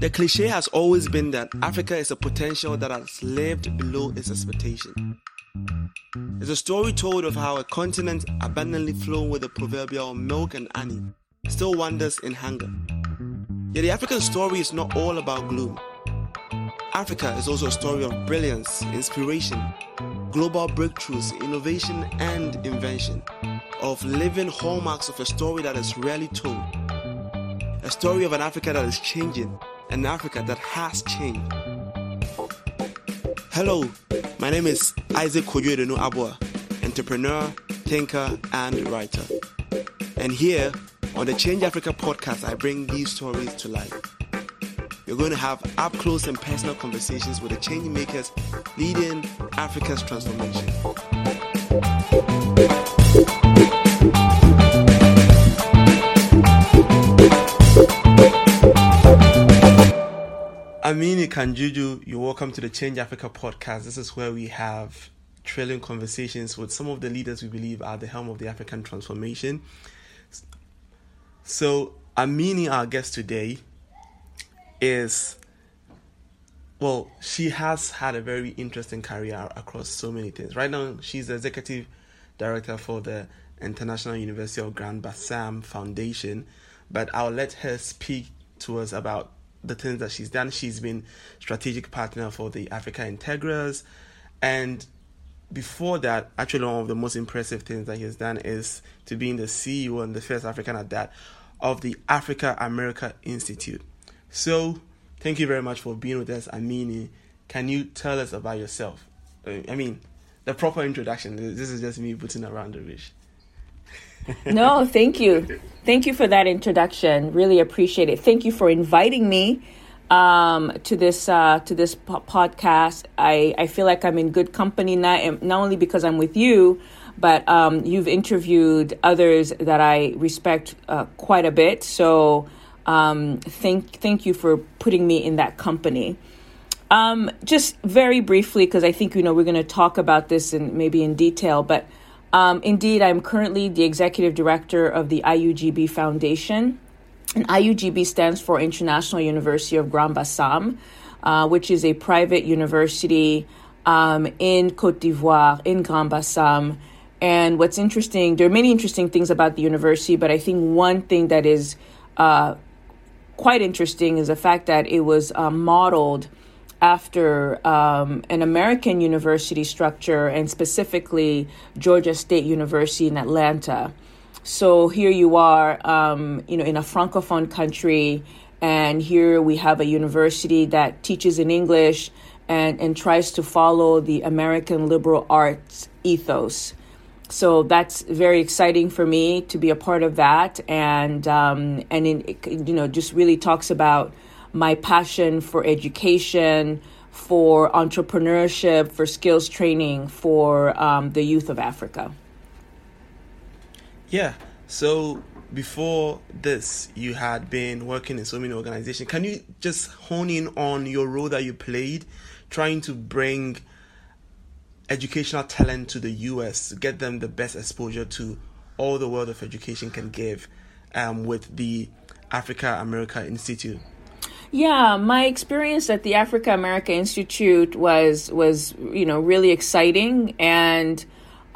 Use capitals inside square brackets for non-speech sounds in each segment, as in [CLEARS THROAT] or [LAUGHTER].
The cliche has always been that Africa is a potential that has lived below its expectation. It's a story told of how a continent abundantly flowing with the proverbial milk and honey still wanders in hunger. Yet the African story is not all about gloom. Africa is also a story of brilliance, inspiration, global breakthroughs, innovation, and invention, of living hallmarks of a story that is rarely told. A story of an Africa that is changing, an Africa that has changed. Hello, my name is Isaac Koyoedenu Abua, entrepreneur, thinker, and writer. And here on the Change Africa podcast, I bring these stories to life. You're going to have up close and personal conversations with the change makers leading Africa's transformation. Amini Kajunju, you're welcome to the Change Africa podcast. This is where we have trillion conversations with some of the leaders we believe are the helm of the African transformation. So, Amini, our guest today, is well, she has had a very interesting career across so many things. Right now, she's the executive director for the International University of Grand Bassam Foundation, but I'll let her speak to us about the things that she's done. She's been strategic partner for the Africa Integras, and before that, actually one of the most impressive things that he's done is to being the CEO and the first African at that of the Africa America Institute. So, thank you very much for being with us, Amini. Can you tell us about yourself? Uh, I mean, the proper introduction. This is just me putting around the wish. [LAUGHS] no, thank you. Thank you for that introduction. Really appreciate it. Thank you for inviting me um, to this uh, to this po- podcast. I, I feel like I'm in good company not not only because I'm with you, but um, you've interviewed others that I respect uh, quite a bit. So um, thank thank you for putting me in that company. Um, just very briefly, because I think you know we're going to talk about this in maybe in detail, but um, indeed, I'm currently the executive director of the IUGB Foundation, and IUGB stands for International University of Grand Bassam, uh, which is a private university um, in Cote d'Ivoire in Grand Bassam. And what's interesting, there are many interesting things about the university, but I think one thing that is uh, quite interesting is the fact that it was uh, modeled after um, an American university structure and specifically Georgia State University in Atlanta. So here you are, um, you know, in a francophone country, and here we have a university that teaches in English and, and tries to follow the American liberal arts ethos so that's very exciting for me to be a part of that and um, and in, you know just really talks about my passion for education for entrepreneurship for skills training for um, the youth of africa. Yeah. So before this you had been working in so many organizations. Can you just hone in on your role that you played trying to bring educational talent to the US get them the best exposure to all the world of education can give um, with the Africa America Institute? Yeah, my experience at the Africa America Institute was was you know really exciting, and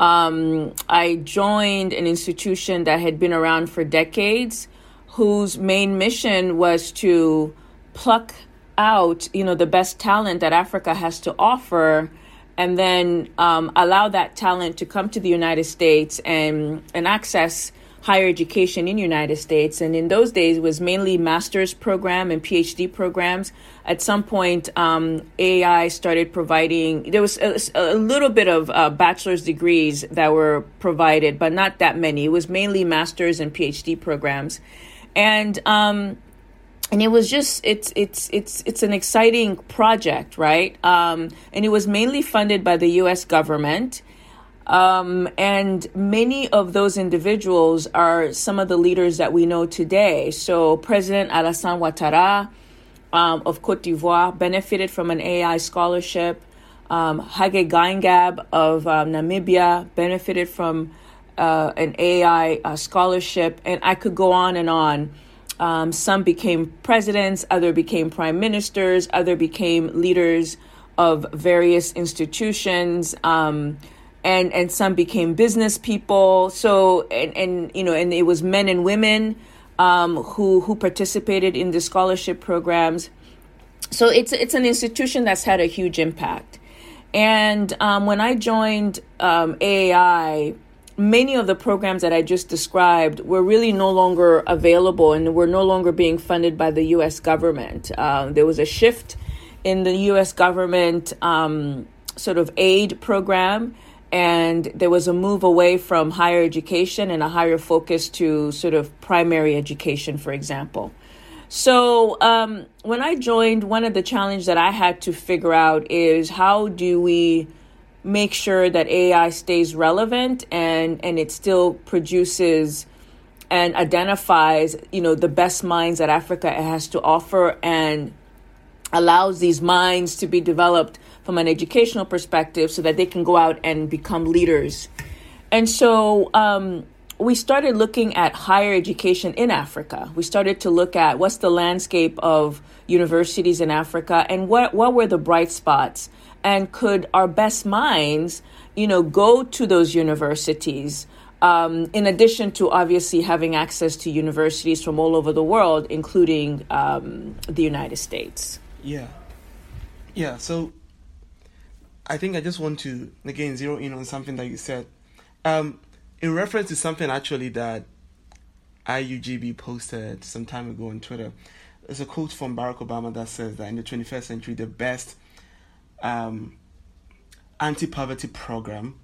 um, I joined an institution that had been around for decades, whose main mission was to pluck out you know the best talent that Africa has to offer and then um, allow that talent to come to the United States and and access higher education in the United States. And in those days, was mainly master's program and PhD programs. At some point, um, AI started providing. There was a, a little bit of uh, bachelor's degrees that were provided, but not that many. It was mainly master's and PhD programs, and um, and it was just it's it's it's it's an exciting project right um, and it was mainly funded by the us government um, and many of those individuals are some of the leaders that we know today. So president alassane ouattara um, of cote d'ivoire benefited from an ai scholarship. Um, hage geingob of um, namibia benefited from uh, an AI uh, scholarship, and I could go on and on. Um, some became presidents, other became prime ministers, other became leaders of various institutions, um, and and some became business people. So and and you know, and it was men and women um, who who participated in the scholarship programs. So it's it's an institution that's had a huge impact. And um, when I joined um, AAI, many of the programs that I just described were really no longer available and were no longer being funded by the U.S. government. Uh, there was a shift in the U.S. government um, sort of aid program, and there was a move away from higher education and a higher focus to sort of primary education, for example. So um, when I joined, one of the challenges that I had to figure out is how do we make sure that AI stays relevant and and it still produces and identifies you know the best minds that Africa has to offer and allows these minds to be developed from an educational perspective so that they can go out and become leaders. And so um, we started looking at higher education in Africa. We started to look at what's the landscape of universities in Africa and what, what were the bright spots and could our best minds, you know, go to those universities. Um, in addition to obviously having access to universities from all over the world, including um, the United States. Yeah. Yeah. So I think I just want to, again, zero in on something that you said. Um, in reference to something actually that IUGB posted some time ago on Twitter, there's a quote from Barack Obama that says that in the 21st century, the best um, anti-poverty program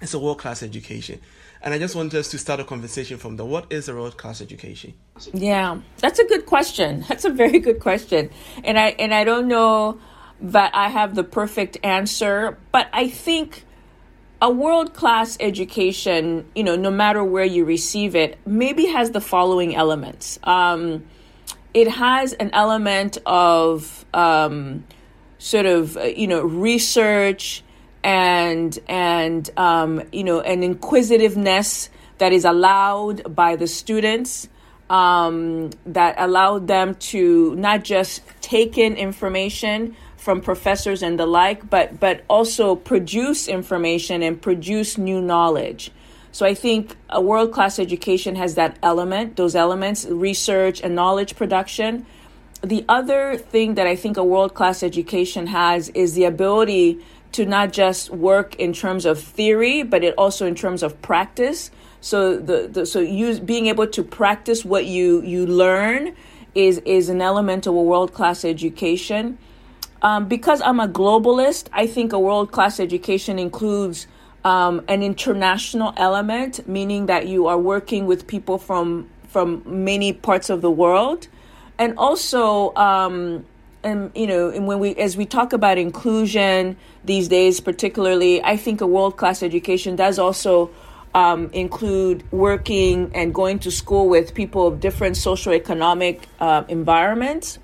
is a world-class education. And I just want us to start a conversation from the what is a world-class education? Yeah, that's a good question. [LAUGHS] That's a very good question. And I and I don't know that I have the perfect answer, but I think a world-class education, you know, no matter where you receive it, maybe has the following elements. Um, it has an element of um, sort of uh, you know research and and um, you know an inquisitiveness that is allowed by the students um, that allowed them to not just take in information from professors and the like, but but also produce information and produce new knowledge. So I think a world class education has that element, those elements, research and knowledge production the other thing that I think a world class education has is the ability to not just work in terms of theory, but it also in terms of practice. So the, the so you being able to practice what you you learn is is an element of a world class education. Um, because I'm a globalist, I think a world class education includes um, an international element, meaning that you are working with people from from many parts of the world. And also um, and you know and when we as we talk about inclusion these days particularly i think a world class education does also um, include working and going to school with people of different socioeconomic uh, environments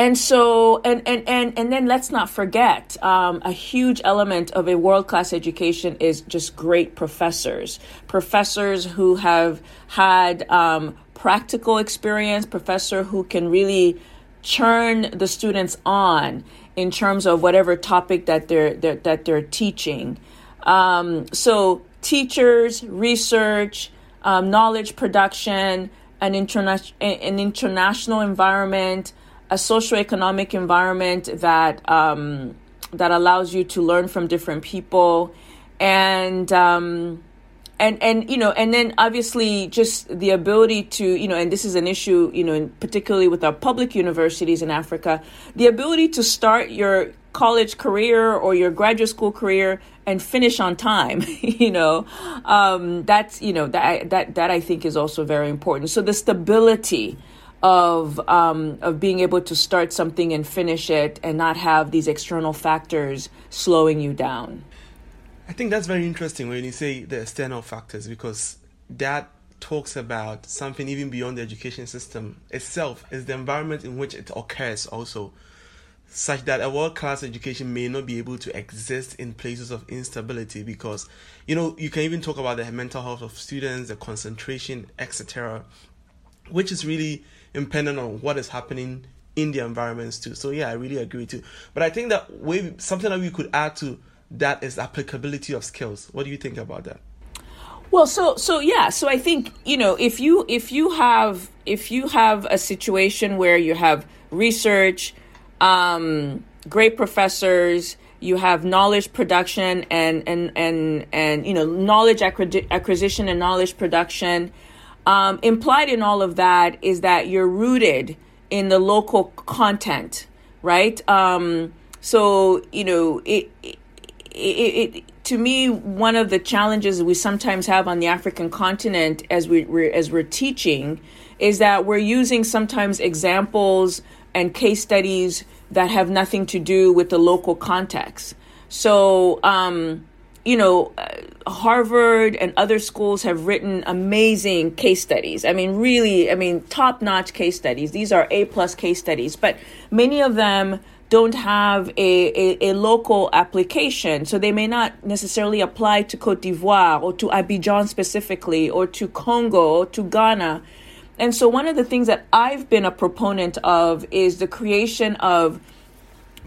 and so and and and, and then let's not forget um, a huge element of a world class education is just great professors professors who have had um, practical experience, professor who can really churn the students on in terms of whatever topic that they're, they're that they're teaching. Um, so teachers, research, um, knowledge production, an, interna- an international environment, a socioeconomic environment that um, that allows you to learn from different people, and um, and and you know and then obviously just the ability to you know and this is an issue you know particularly with our public universities in africa the ability to start your college career or your graduate school career and finish on time [LAUGHS] you know. Um, that's you know that that that i think is also very important. So the stability of um, of being able to start something and finish it and not have these external factors slowing you down. I think that's very interesting when you say the external factors because that talks about something even beyond the education system itself. Is the environment in which it occurs also. Such that a world class education may not be able to exist in places of instability because you know you can even talk about the mental health of students the concentration etc which is really dependent on what is happening in the environments too. So yeah i really agree too but i think that way something that we could add to that is applicability of skills. What do you think about that? Well, so so yeah, so I think you know if you if you have if you have a situation where you have research, um, great professors, you have knowledge production and and and and you know knowledge acquisition and knowledge production. Um, implied in all of that is that you're rooted in the local content, right? Um, so you know it, it, it to me, one of the challenges we sometimes have on the African continent as we we're, as we're teaching is that we're using sometimes examples and case studies that have nothing to do with the local context. So, um, you know, uh, Harvard and other schools have written amazing case studies. I mean, really, I mean, top notch case studies. These are A plus case studies, but many of them don't have a, a, a, local application. So they may not necessarily apply to Cote d'Ivoire or to Abidjan specifically or to Congo or to Ghana. And so one of the things that I've been a proponent of is the creation of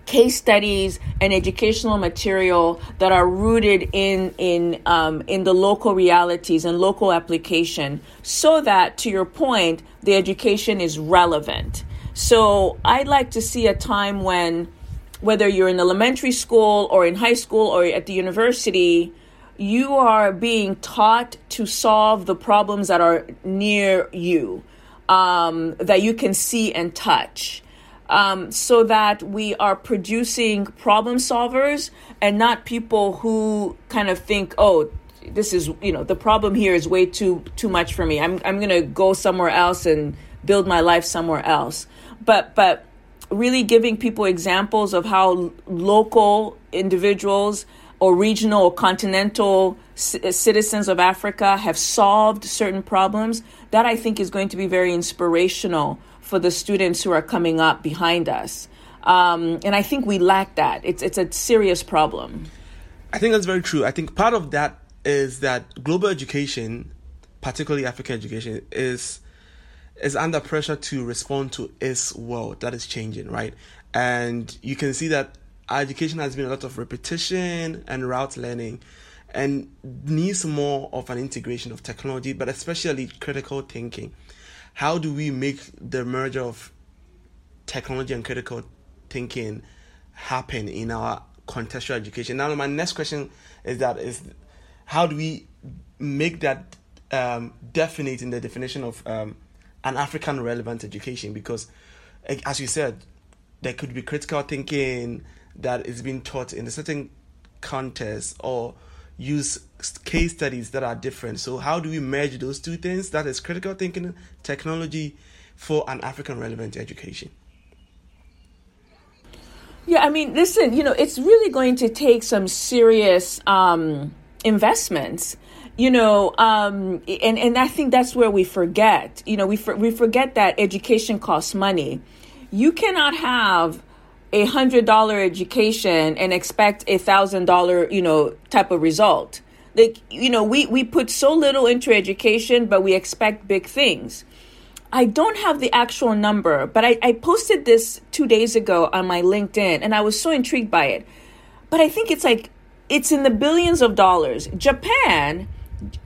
case studies and educational material that are rooted in in um, in the local realities and local application so that to your point the education is relevant so I'd like to see a time when, whether you're in elementary school or in high school or at the university, you are being taught to solve the problems that are near you, um, that you can see and touch. Um, so that we are producing problem solvers and not people who kind of think, oh, this is you know the problem here is way too too much for me. I'm I'm gonna go somewhere else and build my life somewhere else but but really giving people examples of how local individuals or regional or continental c- citizens of Africa have solved certain problems, that I think is going to be very inspirational for the students who are coming up behind us. Um, and I think we lack that. It's it's a serious problem. I think that's very true. I think part of that is that global education, particularly African education, is is under pressure to respond to its world that is changing, right? And you can see that our education has been a lot of repetition and route learning and needs more of an integration of technology, but especially critical thinking. How do we make the merger of technology and critical thinking happen in our contextual education? Now, my next question is that is how do we make that um, definite in the definition of um, an African relevant education because, as you said, there could be critical thinking that is being taught in a certain context or use case studies that are different. So, how do we merge those two things? That is critical thinking technology for an African relevant education. Yeah, I mean, listen, you know, it's really going to take some serious um, investments you know um, and and i think that's where we forget you know we for, we forget that education costs money you cannot have a hundred dollar education and expect a thousand dollar you know type of result. Like you know we we put so little into education but we expect big things. I don't have the actual number but i, I posted this two days ago on my linkedin and i was so intrigued by it. But i think it's like it's in the billions of dollars. Japan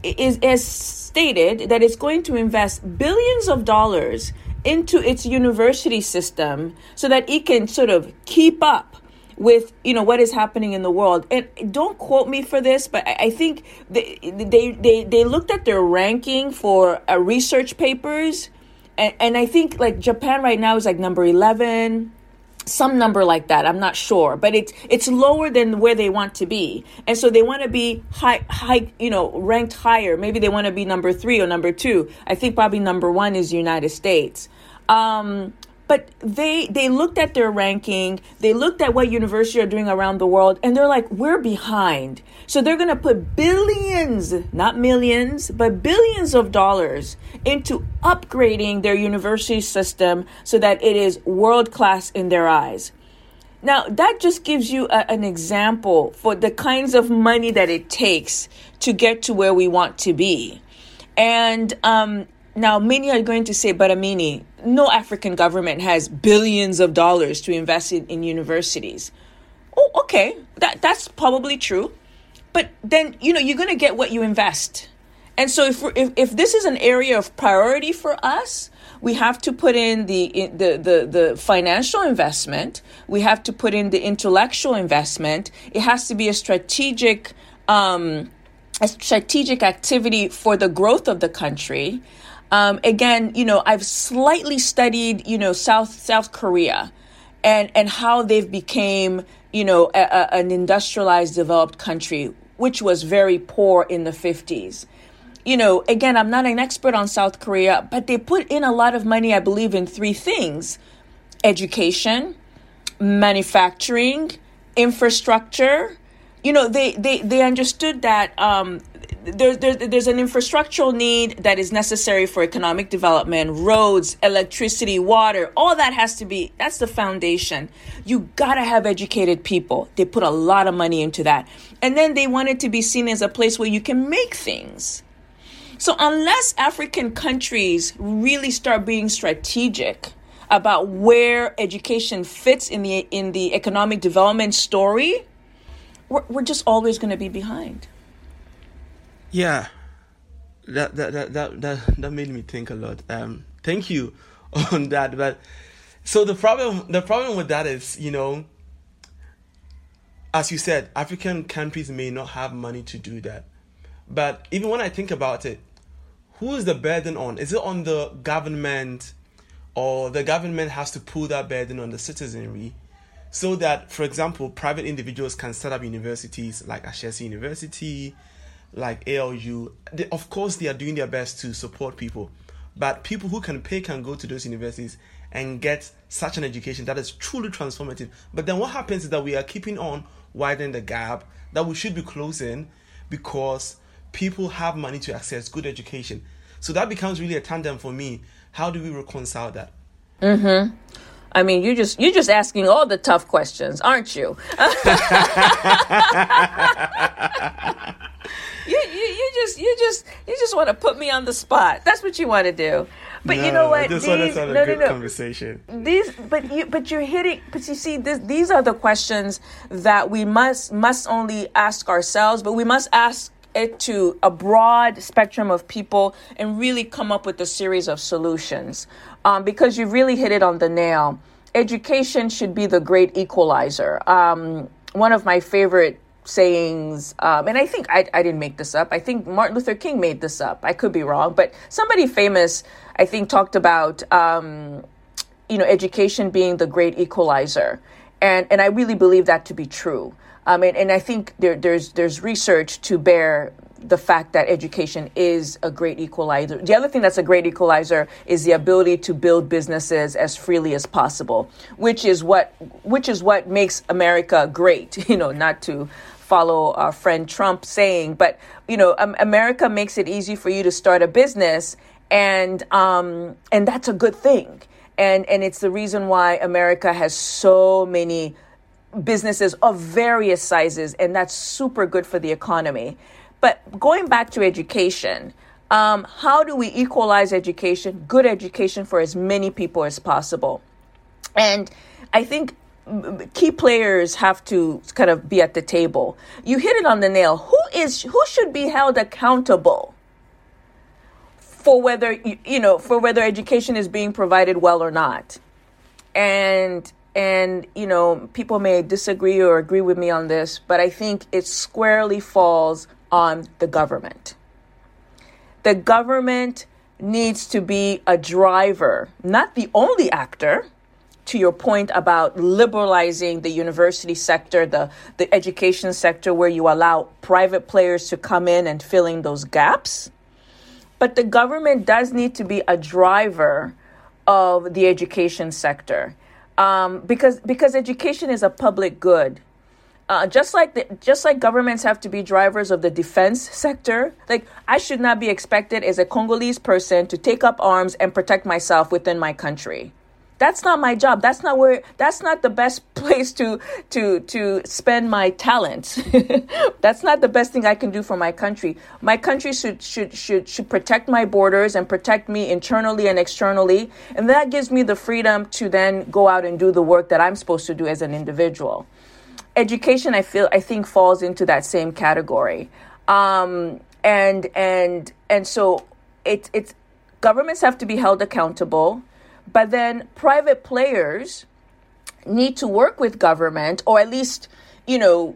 is as stated that it's going to invest billions of dollars into its university system so that it can sort of keep up with you know what is happening in the world. And don't quote me for this but i think they they they, they looked at their ranking for uh, research papers. And, and i think like japan right now is like number 11 some number like that i'm not sure. But it's it's lower than where they want to be. And so they want to be high high you know ranked higher. Maybe they want to be number three or number two. I think probably number one is united states um, but they they looked at their ranking. They looked at what universities are doing around the world and they're like we're behind. So they're going to put billions not millions but billions of dollars into upgrading their university system so that it is world class in their eyes. Now, that just gives you a, an example for the kinds of money that it takes to get to where we want to be. And um, now, many are going to say, but Amini, no African government has billions of dollars to invest in, in universities. Oh, okay, that, that's probably true. But then, you know, you're going to get what you invest. And so if, if, if this is an area of priority for us, we have to put in the, the, the, the financial investment. We have to put in the intellectual investment. It has to be a strategic, um, a strategic activity for the growth of the country. Um, again, you know, I've slightly studied, you know, South South Korea, and and how they've became, you know, a, a, an industrialized, developed country, which was very poor in the fifties you know, again, I'm not an expert on South Korea, but they put in a lot of money, I believe, in three things education, manufacturing, infrastructure. You know, they, they, they understood that um, there, there, there's an infrastructural need that is necessary for economic development roads electricity water all that has to be that's the foundation. You gotta have educated people. They put a lot of money into that. And then they want it to be seen as a place where you can make things. So, unless African countries really start being strategic about where education fits in the in the economic development story, we're, we're just always going to be behind. Yeah, that that, that that that made me think a lot. Um, thank you [LAUGHS] on that. But so the problem the problem with that is, you know, as you said, African countries may not have money to do that. But even when I think about it, who is the burden on? Is it on the government or the government has to pull that burden on the citizenry so that, for example, private individuals can set up universities like Ashesi University, like ALU. They, of course, they are doing their best to support people, but people who can pay can go to those universities and get such an education that is truly transformative. But then what happens is that we are keeping on widening the gap that we should be closing because people have money to access good education. So that becomes really a tandem for me. How do we reconcile that? Mm-hmm. I mean, you just you're just asking all the tough questions, aren't you [LAUGHS] [LAUGHS] just you just you just want to put me on the spot. That's what you want to do. But no, you know what? These, want to have a no, good no, no. conversation. These, but you, but you're hitting. But you see, this, these are the questions that we must must only ask ourselves, but we must ask it to a broad spectrum of people and really come up with a series of solutions. Um, because you really hit it on the nail. Education should be the great equalizer. Um, one of my favorite sayings, um, and I think I, I didn't make this up. I think Martin Luther King made this up. I could be wrong, but somebody famous, I think, talked about um, you know education being the great equalizer, and and I really believe that to be true. Um, and, and I think there, there's there's research to bear the fact that education is a great equalizer. The other thing that's a great equalizer is the ability to build businesses as freely as possible, which is what which is what makes America great. [LAUGHS] You know, not to follow our friend Trump saying, but you know, um, America makes it easy for you to start a business, and um, and that's a good thing. And and it's the reason why America has so many businesses of various sizes, and that's super good for the economy. But going back to education, um, how do we equalize education, good education for as many people as possible? And I think key players have to kind of be at the table. You hit it on the nail. Who is who should be held accountable for whether you know for whether education is being provided well or not? And and you know people may disagree or agree with me on this but i think it squarely falls on the government the government needs to be a driver not the only actor to your point about liberalizing the university sector the, the education sector where you allow private players to come in and fill in those gaps but the government does need to be a driver of the education sector um, because because education is a public good. Uh, just like the, just like governments have to be drivers of the defense sector, like I should not be expected as a Congolese person to take up arms and protect myself within my country. That's not my job. That's not where that's not the best [LAUGHS] place to to to spend my talents. [LAUGHS] That's not the best thing i can do for my country. My country should should should should protect my borders and protect me internally and externally. And that gives me the freedom to then go out and do the work that i'm supposed to do as an individual. Education i feel i think falls into that same category. Um, and and and so it's it's governments have to be held accountable but then private players need to work with government or at least, you know,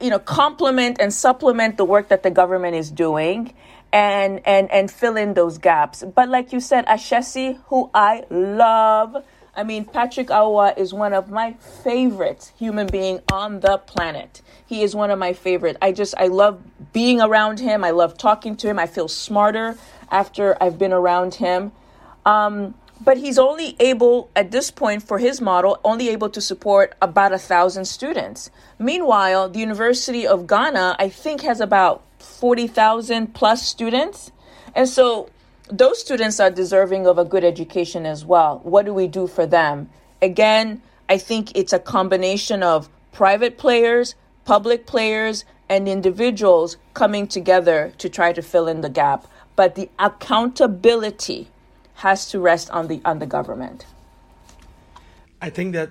you know, complement and supplement the work that the government is doing and and and fill in those gaps. But like you said, Ashesi, who I love, I mean, Patrick Awuah is one of my favorite human being on the planet. He is one of my favorite. I just I love being around him. I love talking to him. I feel smarter after I've been around him. Um, but he's only able at this point for his model only able to support about a thousand students. Meanwhile the university of ghana i think has about 40000 plus students. And so those students are deserving of a good education as well. What do we do for them? Again i think it's a combination of private players public players and individuals coming together to try to fill in the gap. But the accountability has to rest on the on the government. I think that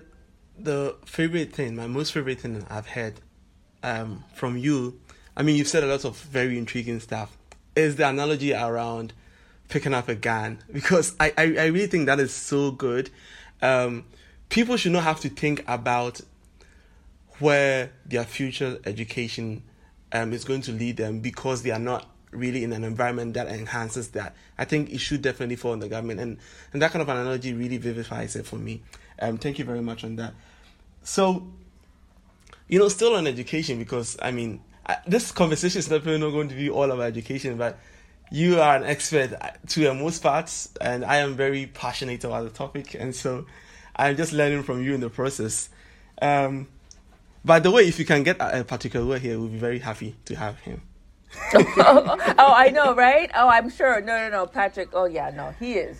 the favorite thing, my most favorite thing I've heard um, from you, I mean, you've said a lot of very intriguing stuff, is the analogy around picking up a gun [LAUGHS] because I, I, I really think that is so good. Um, people should not have to think about where their future education um, is going to lead them because they are not really in an environment that enhances that. I think it should definitely fall on the government, and and that kind of an analogy really vivifies it for me. Um, thank you very much on that. So, you know, still on education because I mean, I, this conversation is definitely not going to be all about education, but you are an expert to the most parts, and I am very passionate about the topic, and so I'm just learning from you in the process. Um, by the way, if you can get a, particular here, we'll be very happy to have him [LAUGHS] oh, I know, right? Oh, I'm sure. No, no, no, Patrick. Oh, yeah, no, he is.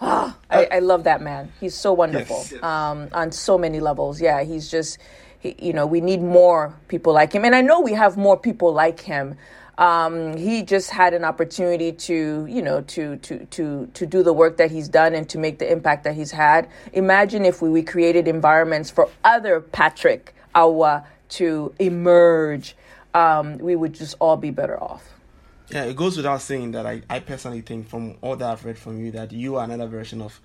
Oh, I, I love that man. He's so wonderful yes, yes. Um, on so many levels. Yeah, he's just, he, you know, we need more people like him, and I know we have more people like him. Um, he just had an opportunity to, you know, to to to to do the work that he's done and to make the impact that he's had. Imagine if we, we created environments for other Patrick Awuah to emerge um, we would just all be better off. Yeah, it goes without saying that I, I personally think from all that I've read from you that you are another version of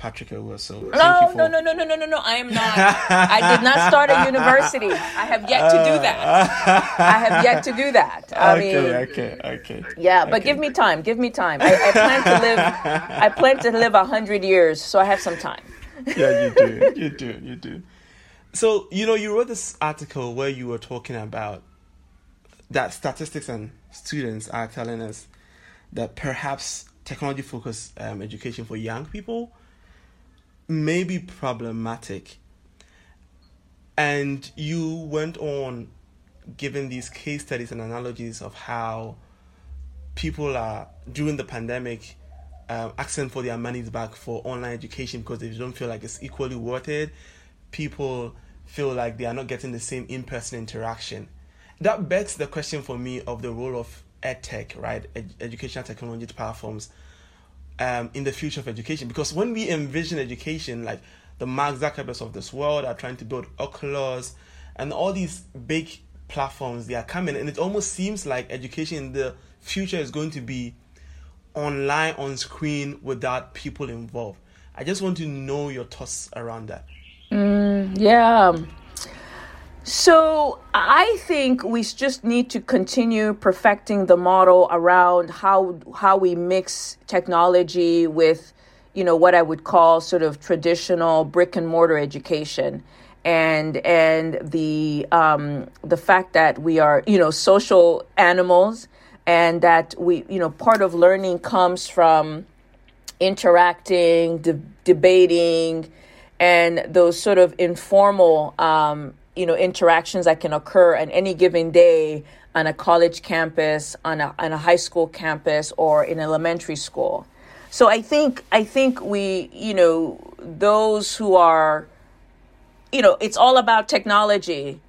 Patrick Awuah. So no, for... no, no, no, no, no, no, no. I am not. I did not start a university. I have yet to do that. I have yet to do that. I [LAUGHS] okay, mean, okay, okay. Yeah, but okay. give me time. Give me time. I, I plan to live. I plan to live a hundred years, so I have some time. yeah, you do. You do. You do. So you know, you wrote this article where you were talking about that statistics and students are telling us that perhaps technology focused um, education for young people may be problematic. And you went on giving these case studies and analogies of how people are, during the pandemic, um, asking for their monies back for online education because they don't feel like it's equally worth it. People feel like they are not getting the same in person interaction that begs the question for me of the role of edtech, right, Ed- educational technology platforms, um, in the future of education. Because when we envision education, like the Mark Zuckerbergs of this world are trying to build Oculus and all these big platforms, they are coming, and it almost seems like education in the future is going to be online on screen without people involved. I just want to know your thoughts around that. Mm, yeah. So I think we just need to continue perfecting the model around how how we mix technology with, you know, what I would call sort of traditional brick and mortar education, and and the um, the fact that we are you know social animals, and that we you know part of learning comes from interacting, de- debating, and those sort of informal um, you know interactions that can occur on any given day on a college campus, on a, on a high school campus, or in elementary school. So I think I think we you know those who are, you know, it's all about technology.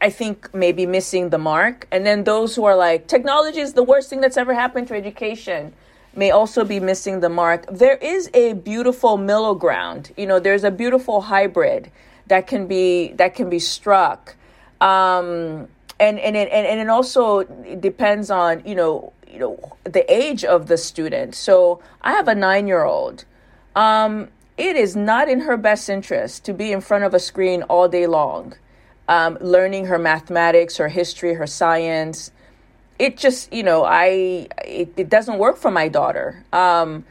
I think maybe missing the mark. And then those who are like, technology is the worst thing that's ever happened to education may also be missing the mark. There is a beautiful middle ground. You know, there's a beautiful hybrid that can be that can be struck. Um, and and it, and, and it also depends on you know you know the age of the student. So I have a nine year old. Um, it is not in her best interest to be in front of a screen all day long, um, learning her mathematics, her history, her science it just you know i it, it doesn't work for my daughter um,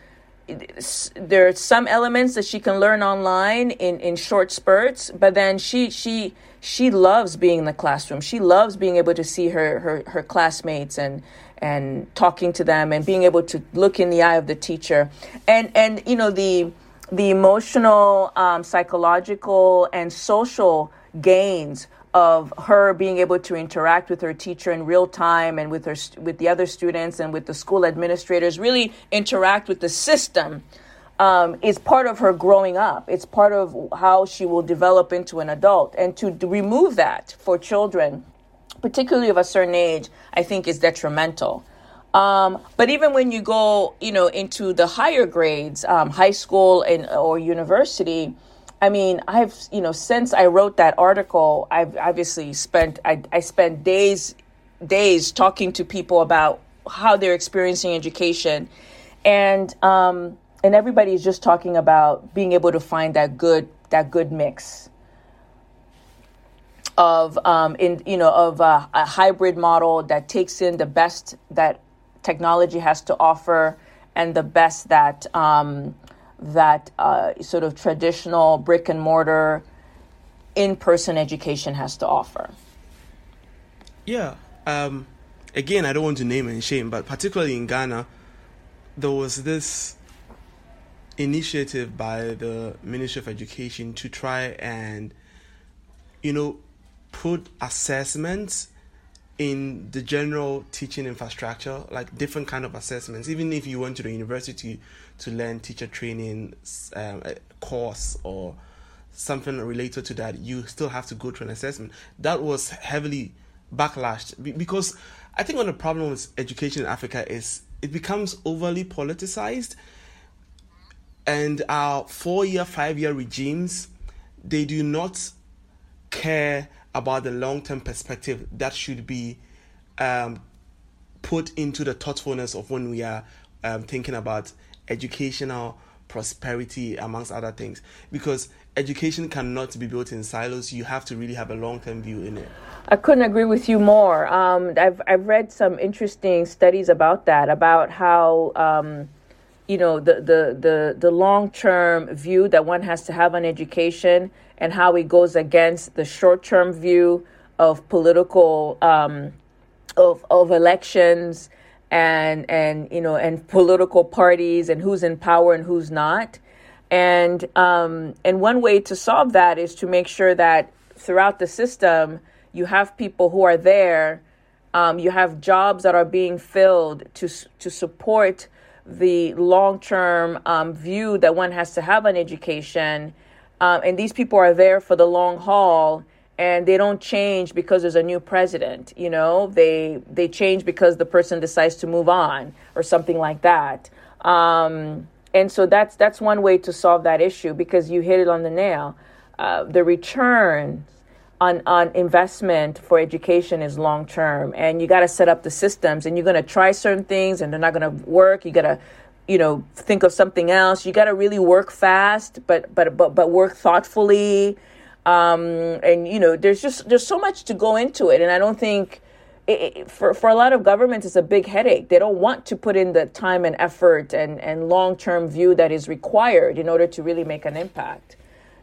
there are some elements that she can learn online in in short spurts but then she she she loves being in the classroom. She loves being able to see her her, her classmates and and talking to them and being able to look in the eye of the teacher. And and you know the the emotional um, psychological and social gains of her being able to interact with her teacher in real time and with her with the other students and with the school administrators really interact with the system um, is part of her growing up. It's part of how she will develop into an adult. And to, remove that for children particularly of a certain age i think is detrimental. Um, but even when you go you know into the higher grades um, high school and or university I mean, I've you know since I wrote that article, I've obviously spent I, I spent days days talking to people about how they're experiencing education, and um, and everybody's just talking about being able to find that good that good mix of um, in you know of a, a hybrid model that takes in the best that technology has to offer and the best that um, that uh, sort of traditional brick and mortar in person education has to offer? Yeah. Um, again, I don't want to name and shame, but particularly in Ghana, there was this initiative by the Ministry of Education to try and, you know, put assessments in the general teaching infrastructure, like different kind of assessments. Even if you went to the university to learn teacher training um, course or something related to that, you still have to go through an assessment. That was heavily backlashed because I think one of the problems with education in Africa is it becomes overly politicized, and our four-year, five-year regimes they do not care about the long-term perspective that should be um, put into the thoughtfulness of when we are um, thinking about educational prosperity amongst other things. Because education cannot be built in silos. You have to really have a long-term view in it. I couldn't agree with you more. Um, I've, I've read some interesting studies about that about how um, you know the, the, the, the long-term view that one has to have on education and how it goes against the short-term view of political um, of, of elections and and you know and political parties and who's in power and who's not. And um, and one way to solve that is to make sure that throughout the system you have people who are there um, you have jobs that are being filled to to support the long term um, view that one has to have on education um, and these people are there for the long haul and they don't change because there's a new president you know? They they change because the person decides to move on or something like that. Um, and so that's that's one way to solve that issue because you hit it on the nail. Uh, the return on on investment for education is long term and you got to set up the systems and you're going to try certain things and they're not going to work. You got to you know think of something else you got to really work fast but but but but work thoughtfully um, and you know, there's just there's so much to go into it, and I don't think it, for for a lot of governments it's a big headache. They don't want to put in the time and effort and and long term view that is required in order to really make an impact,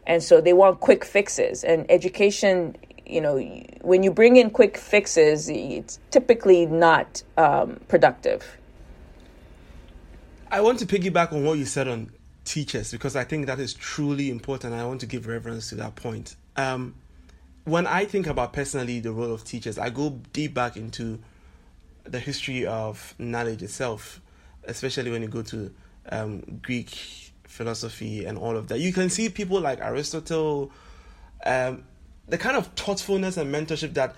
and so they want quick fixes. And education, you know, when you bring in quick fixes, it's typically not um, productive. I want to piggyback on what you said on teachers because I think that is truly important. I want to give reverence to that point. Um, when I think about personally the role of teachers, I go deep back into the history of knowledge itself, especially when you go to um, Greek philosophy and all of that. You can see people like Aristotle, um, the kind of thoughtfulness and mentorship that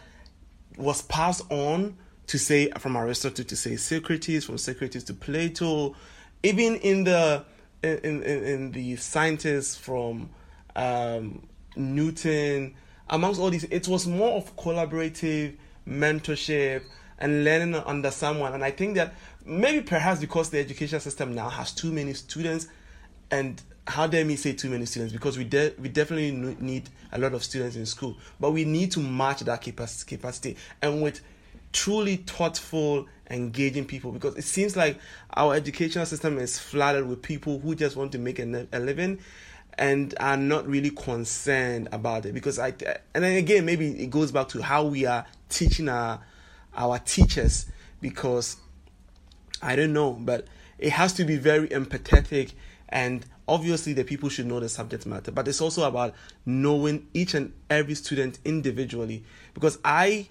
was passed on to say from Aristotle to say Socrates, from Socrates to Plato, even in the in in, in the scientists from um, Newton, amongst all these, it was more of collaborative mentorship and learning under someone. And I think that maybe perhaps because the education system now has too many students, and how dare me say too many students? Because we de- we definitely need a lot of students in school, but we need to match that capacity. And with truly thoughtful, engaging people. Because it seems like our educational system is flooded with people who just want to make a, a living and are not really concerned about it. Because I and then again maybe it goes back to how we are teaching our our teachers. Because I don't know but it has to be very empathetic and obviously the people should know the subject matter. But it's also about knowing each and every student individually. Because I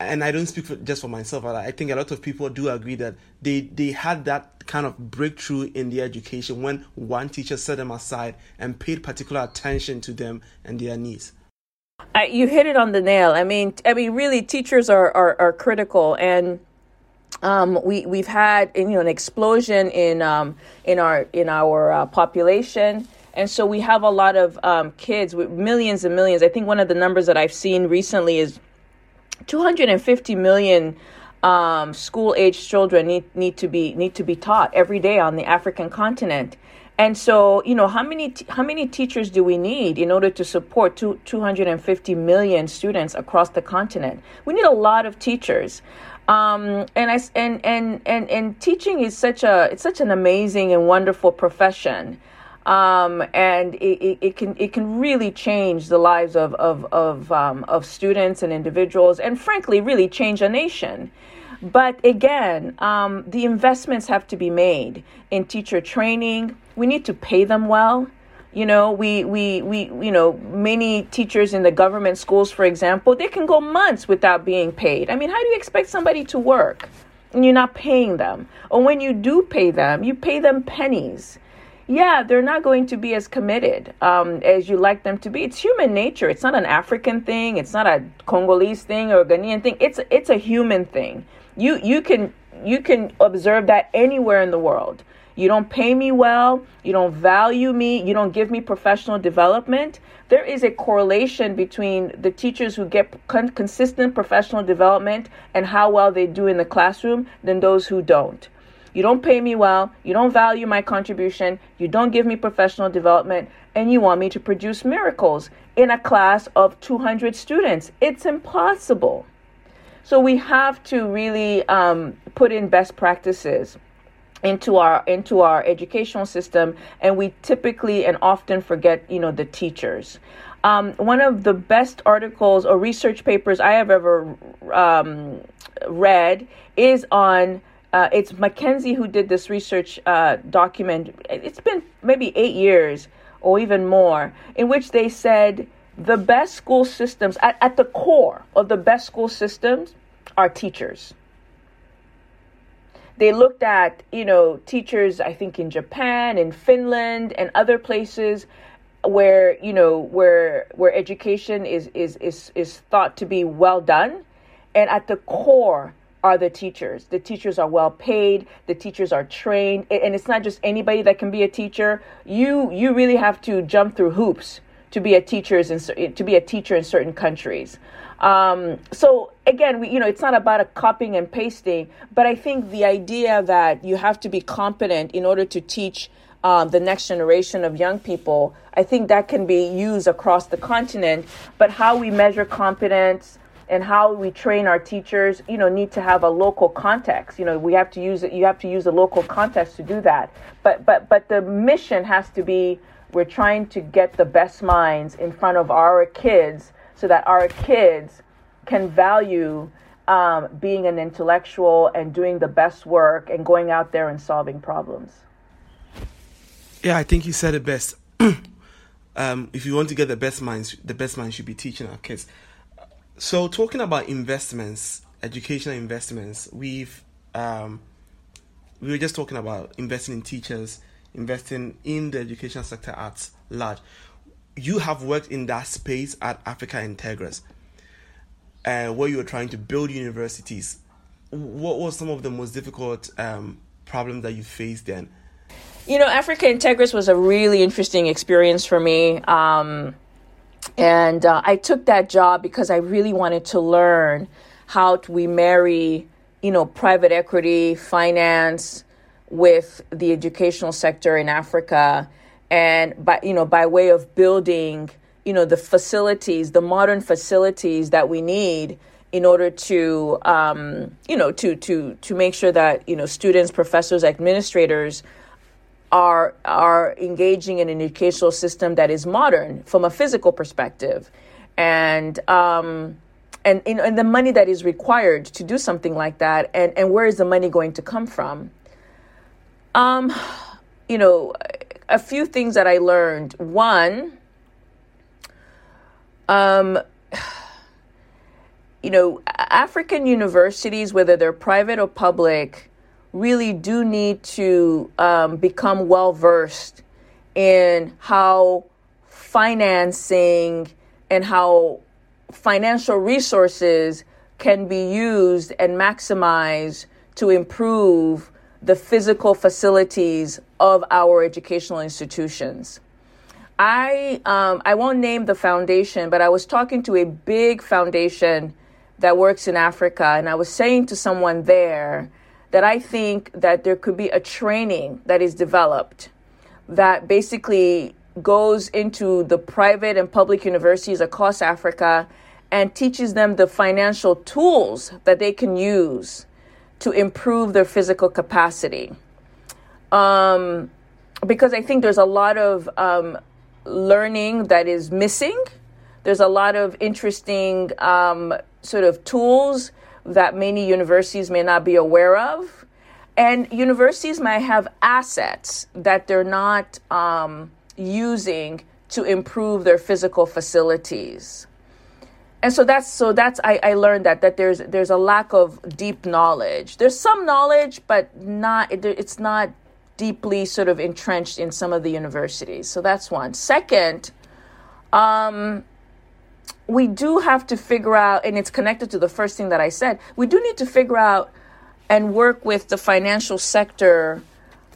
and I don't speak for, just for myself. I think a lot of people do agree that they they had that kind of breakthrough in their education when one teacher set them aside and paid particular attention to them and their needs. Uh, you hit it on the nail. I mean, I mean, really, teachers are are, are critical, and um, we we've had you know an explosion in um, in our in our uh, population. And so we have a lot of um, kids with millions and millions. I think one of the numbers that I've seen recently is 250 million um, school age children need, need to be need to be taught every day on the African continent. And so, you know, how many how many teachers do we need in order to support two, 250 million students across the continent? We need a lot of teachers. Um, and I and, and and and teaching is such a it's such an amazing and wonderful profession um, and it, it, it, can it can really change the lives of of of, um, of students and individuals, and frankly, really change a nation. But again, um, the investments have to be made in teacher training. We need to pay them well. You know, we, we, we, you know, many teachers in the government schools, for example, they can go months without being paid. I mean, how do you expect somebody to work and you're not paying them? Or when you do pay them, you pay them pennies yeah, they're not going to be as committed um, as you like them to be. It's human nature. It's not an African thing. It's not a Congolese thing or a Ghanaian thing. It's it's a human thing. You you can you can observe that anywhere in the world. You don't pay me well. You don't value me. You don't give me professional development. There is a correlation between the teachers who get con- consistent professional development and how well they do in the classroom than those who don't. You don't pay me well. You don't value my contribution. You don't give me professional development. And you want me to produce miracles in a class of 200 students. It's impossible. So we have to really um, put in best practices into our into our educational system and we typically and often forget you know the teachers um, one of the best articles or research papers i have ever um, read is on uh, it's McKinsey who did this research uh, document. It's been maybe eight years or even more, in which they said the best school systems, at, at the core of the best school systems, are teachers. They looked at, you know, teachers, I think in Japan, in Finland, and other places where, you know, where where education is is is is thought to be well done. And at the core are the teachers. The teachers are well paid, the teachers are trained, and it's not just anybody that can be a teacher. You you really have to jump through hoops to be a teacher in to be a teacher in certain countries. Um, so again, we, you know, it's not about a copying and pasting, but I think the idea that you have to be competent in order to teach um, the next generation of young people, I think that can be used across the continent. But how we measure competence, and how we train our teachers, you know, need to have a local context. You know, we have to use it. You have to use a local context to do that. But but but the mission has to be we're trying to get the best minds in front of our kids so that our kids can value um, being an intellectual and doing the best work and going out there and solving problems. Yeah, I think you said it best. [CLEARS THROAT] um, if you want to get the best minds, the best minds should be teaching our kids. So, talking about investments, educational investments, we've um, we were just talking about investing in teachers, investing in the education sector at large. You have worked in that space at Africa Integras, uh, where you were trying to build universities. What were some of the most difficult um, problems that you faced then? You know, Africa Integras was a really interesting experience for me. Um, and uh, I took that job because I really wanted to learn how do we marry, you know, private equity, finance with the educational sector in Africa. And by, you know, by way of building, you know, the facilities, the modern facilities that we need in order to, um, you know, to, to, to make sure that, you know, students, professors, administrators are are engaging in an educational system that is modern from a physical perspective, and um, and and the money that is required to do something like that, and and where is the money going to come from? Um, you know, a few things that I learned. One, um, you know, African universities, whether they're private or public really do need to um, become well versed in how financing and how financial resources can be used and maximized to improve the physical facilities of our educational institutions. I um, I won't name the foundation, but I was talking to a big foundation that works in Africa, and I was saying to someone there that I think that there could be a training that is developed that basically goes into the private and public universities across Africa and teaches them the financial tools that they can use to improve their physical capacity. Um, because I think there's a lot of um, learning that is missing. There's a lot of interesting um, sort of tools that many universities may not be aware of. And universities might have assets that they're not um, using to improve their physical facilities. And so that's so that's I, I learned that that there's there's a lack of deep knowledge. There's some knowledge, but not it, it's not deeply sort of entrenched in some of the universities. So that's one. Second, um, we do have to figure out, and it's connected to the first thing that I said, we do need to figure out and work with the financial sector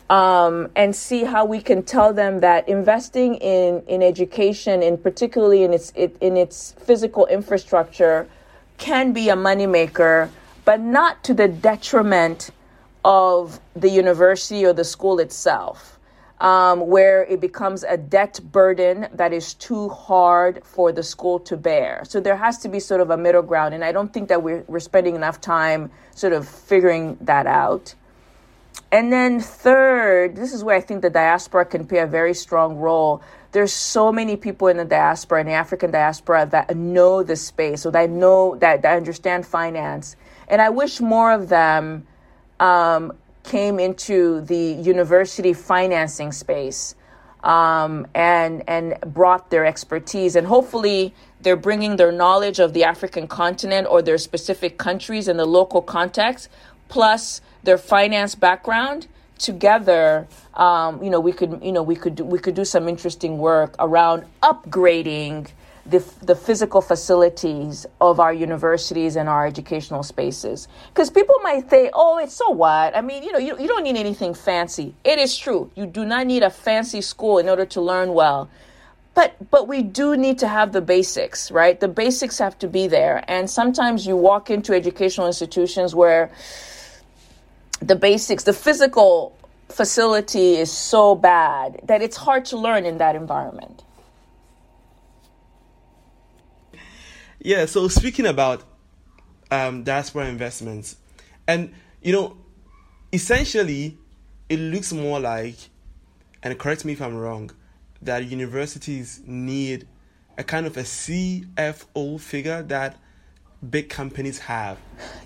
um, and see how we can tell them that investing in, in education, and particularly in its it, in its physical infrastructure, can be a moneymaker, but not to the detriment of the university or the school itself um, where it becomes a debt burden that is too hard for the school to bear. So there has to be sort of a middle ground, and I don't think that we're, we're spending enough time sort of figuring that out. And then, third, this is where I think the diaspora can play a very strong role. There's so many people in the diaspora, in the African diaspora, that know the space, so that know that, that understand finance. And I wish more of them um, came into the university financing space um, and and brought their expertise. And hopefully they're bringing their knowledge of the African continent or their specific countries in the local context plus their finance background together um, you know we could you know we could do, we could do some interesting work around upgrading the, the physical facilities of our universities and our educational spaces. Because people might say, oh, it's so what? I mean, you know, you, you don't need anything fancy. It is true. You do not need a fancy school in order to learn well. But, but we do need to have the basics, right? The basics have to be there. And sometimes you walk into educational institutions where the basics, the physical facility is so bad that it's hard to learn in that environment. Yeah, so speaking about um, diaspora investments, and you know, essentially, it looks more like, and correct me if I'm wrong, that universities need a kind of a CFO figure that big companies have.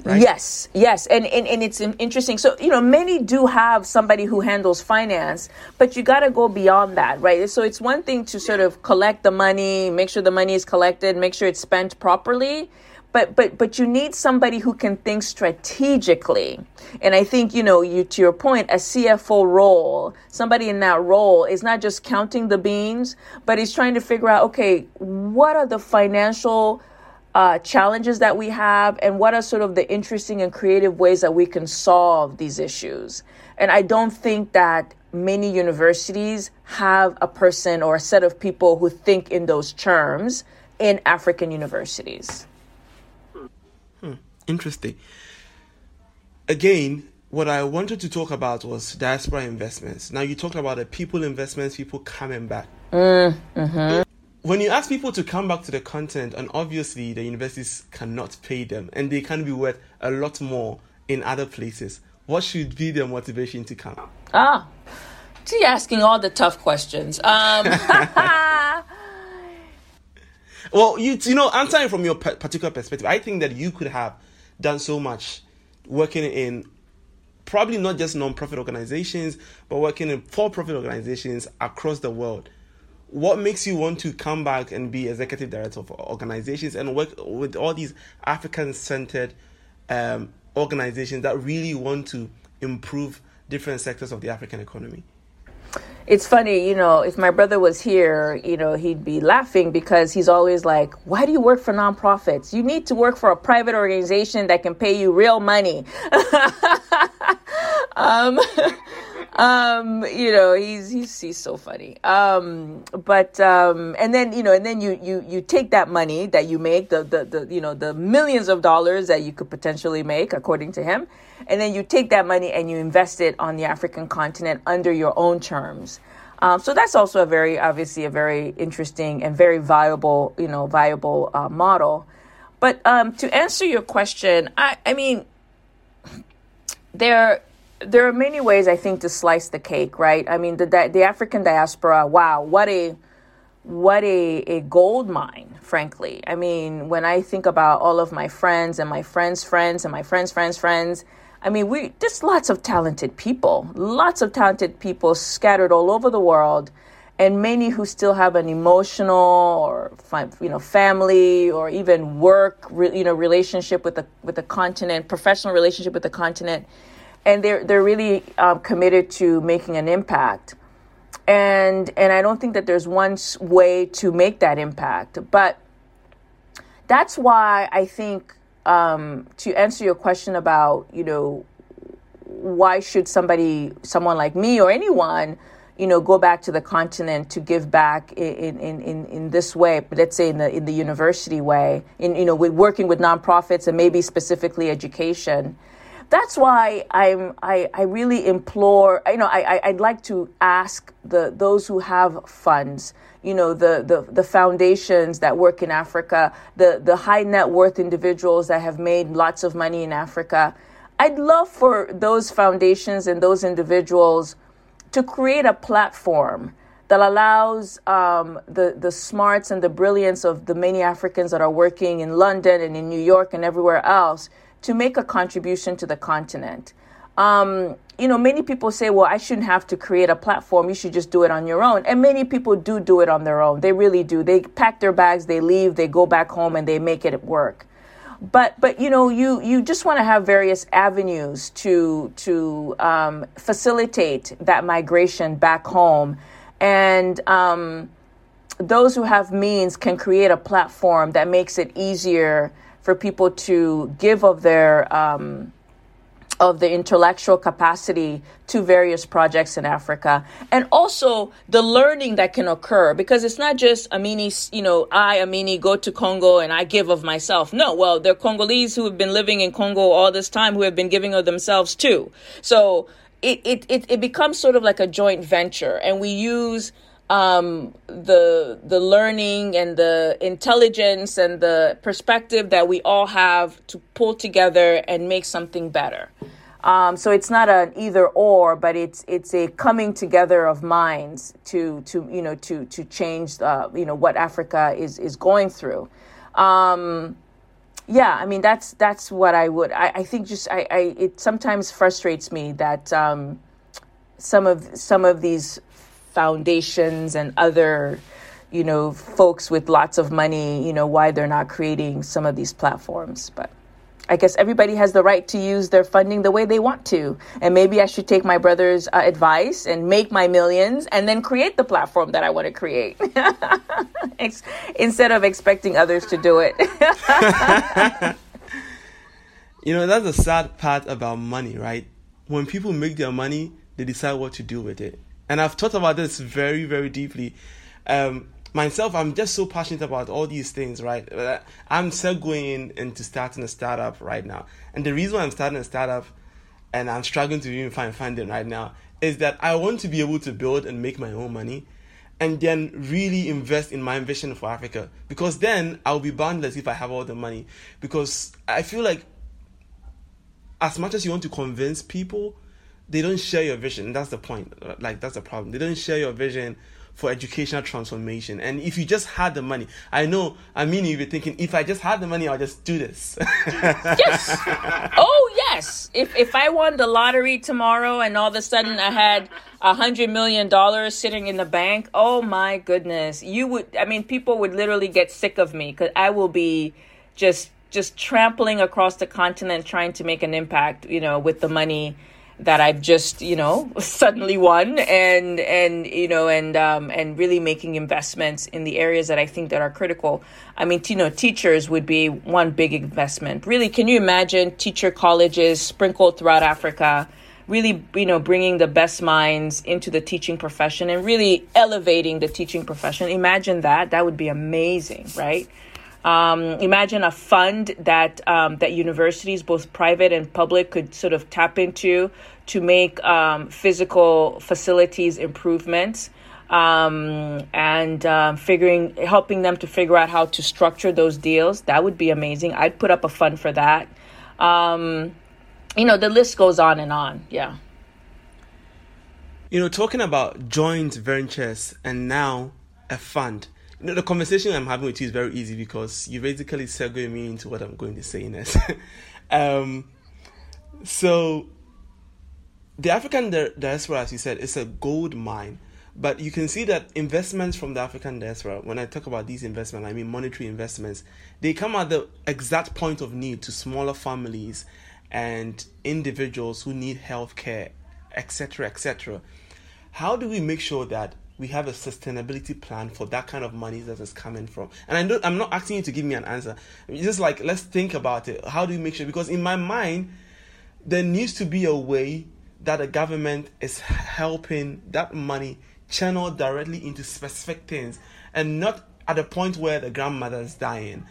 Right? Yes, yes, and, and and it's interesting. So you know, many do have somebody who handles finance, but you got to go beyond that, right? So it's one thing to sort of collect the money, make sure the money is collected, make sure it's spent properly. but but but you need somebody who can think strategically and i think you know you to your point a cfo role somebody in that role is not just counting the beans but he's trying to figure out okay what are the financial uh, challenges that we have and what are sort of the interesting and creative ways that we can solve these issues and i don't think that many universities have a person or a set of people who think in those terms in African universities. Hmm, interesting. Again, what I wanted to talk about was diaspora investments. Now, you talked about the people investments, people coming back. Mm, mm-hmm. When you ask people to come back to the content, and obviously the universities cannot pay them, and they can be worth a lot more in other places, what should be their motivation to come? Ah, see, asking all the tough questions. Um, [LAUGHS] well, you you know, answering from your particular perspective, I think that you could have done so much working in probably not just non-profit organizations, but working in for-profit organizations across the world. What makes you want to come back and be executive director of organizations and work with all these African-centered um, organizations that really want to improve different sectors of the African economy? it's funny, you know, if my brother was here, you know, he'd be laughing because he's always like, why do you work for nonprofits? You need to work for a private organization that can pay you real money. [LAUGHS] um, [LAUGHS] um, you know, he's, he's, he's so funny. Um, but, um, and then, you know, and then you, you, you take that money that you make, the, the, the, you know, the millions of dollars that you could potentially make, according to him, and then you take that money and you invest it on the African continent under your own terms. Um, so that's also a very, obviously, a very interesting and very viable, you know, viable uh, model. But um, to answer your question, I, I mean, there, there are many ways I think to slice the cake, right? I mean, the the African diaspora, wow, what a what a, a gold mine, frankly. I mean, when I think about all of my friends and my friends' friends and my friends' friends' friends, I mean, we just lots of talented people, lots of talented people scattered all over the world, and many who still have an emotional or you know family or even work you know relationship with the with the continent, professional relationship with the continent, and they're they're really um, committed to making an impact. And and I don't think that there's one way to make that impact, but that's why I think um, to answer your question about, you know, why should somebody, someone like me or anyone, you know, go back to the continent to give back in, in, in, in this way, but let's say in the, in the university way, in, you know, with working with nonprofits and maybe specifically education. That's why I'm, I, I really implore, you know, I, I, I'd like to ask the, those who have funds, you know the, the the foundations that work in Africa, the the high net worth individuals that have made lots of money in Africa. I'd love for those foundations and those individuals to create a platform that allows um, the the smarts and the brilliance of the many Africans that are working in London and in New York and everywhere else to make a contribution to the continent. Um, you know, many people say, well, I shouldn't have to create a platform. You should just do it on your own. And many people do do it on their own. They really do. They pack their bags, they leave, they go back home, and they make it work. But but you know you you just want to have various avenues to to um, facilitate that migration back home, and um, those who have means can create a platform that makes it easier for people to give of their um, of the intellectual capacity to various projects in Africa and also the learning that can occur because it's not just Amini, you know, I, Amini, go to Congo and I give of myself. No, well, they're Congolese who have been living in Congo all this time who have been giving of themselves too. So it, it, it, it becomes sort of like a joint venture and we use um, the the learning and the intelligence and the perspective that we all have to pull together and make something better. Um, so it's not an either or, but it's it's a coming together of minds to to you know to to change uh, you know what Africa is is going through. Um, yeah, I mean that's that's what I would. I, I think just I, I it sometimes frustrates me that um, some of some of these foundations and other you know, folks with lots of money, you know, why they're not creating some of these platforms. But I guess everybody has the right to use their funding the way they want to. And maybe I should take my brother's uh, advice and make my millions and then create the platform that I want to create [LAUGHS] instead of expecting others to do it. [LAUGHS] you know, that's the sad part about money, right? When people make their money, they decide what to do with it. And I've thought about this very, very deeply. Um, myself, I'm just so passionate about all these things, right? I'm segueing into starting a startup right now. And the reason I'm starting a startup and I'm struggling to even find funding right now is that I want to be able to build and make my own money and then really invest in my vision for Africa because then I'll be boundless if I have all the money because I feel like as much as you want to convince people they don't share your vision that's the point like that's the problem they don't share your vision for educational transformation. And if you just had the money, I know, I mean, you'd be thinking, if I just had the money, I'll just do this. [LAUGHS] yes. Oh, yes. If, if I won the lottery tomorrow and all of a sudden I had a hundred million dollars sitting in the bank, oh my goodness. You would, I mean, people would literally get sick of me because I will be just, just trampling across the continent trying to make an impact, you know, with the money that I've just you know [LAUGHS] suddenly won and and you know and um, and really making investments in the areas that I think that are critical. I mean, you know, teachers would be one big investment. Really, can you imagine teacher colleges sprinkled throughout Africa? Really, you know, bringing the best minds into the teaching profession and really elevating the teaching profession. Imagine that. That would be amazing, right? Um, imagine a fund that um, that universities, both private and public, could sort of tap into to make um, physical facilities improvements um, and um, figuring helping them to figure out how to structure those deals. That would be amazing. I'd put up a fund for that. Um, you know, the list goes on and on. Yeah. You know, talking about joint ventures and now a fund the conversation I'm having with you is very easy because you basically segue me into what I'm going to say next. [LAUGHS] um, so, the African diaspora, as you said, is a gold mine. But you can see that investments from the African diaspora, when I talk about these investments, I mean monetary investments, they come at the exact point of need to smaller families and individuals who need health care, etc., etc. How do we make sure that we have a sustainability plan for that kind of money that is coming from. And I don't, I'm not asking you to give me an answer. just like let's think about it. How do we make sure? Because in my mind, there needs to be a way that the government is helping that money channel directly into specific things, and not at the point where the grandmother is dying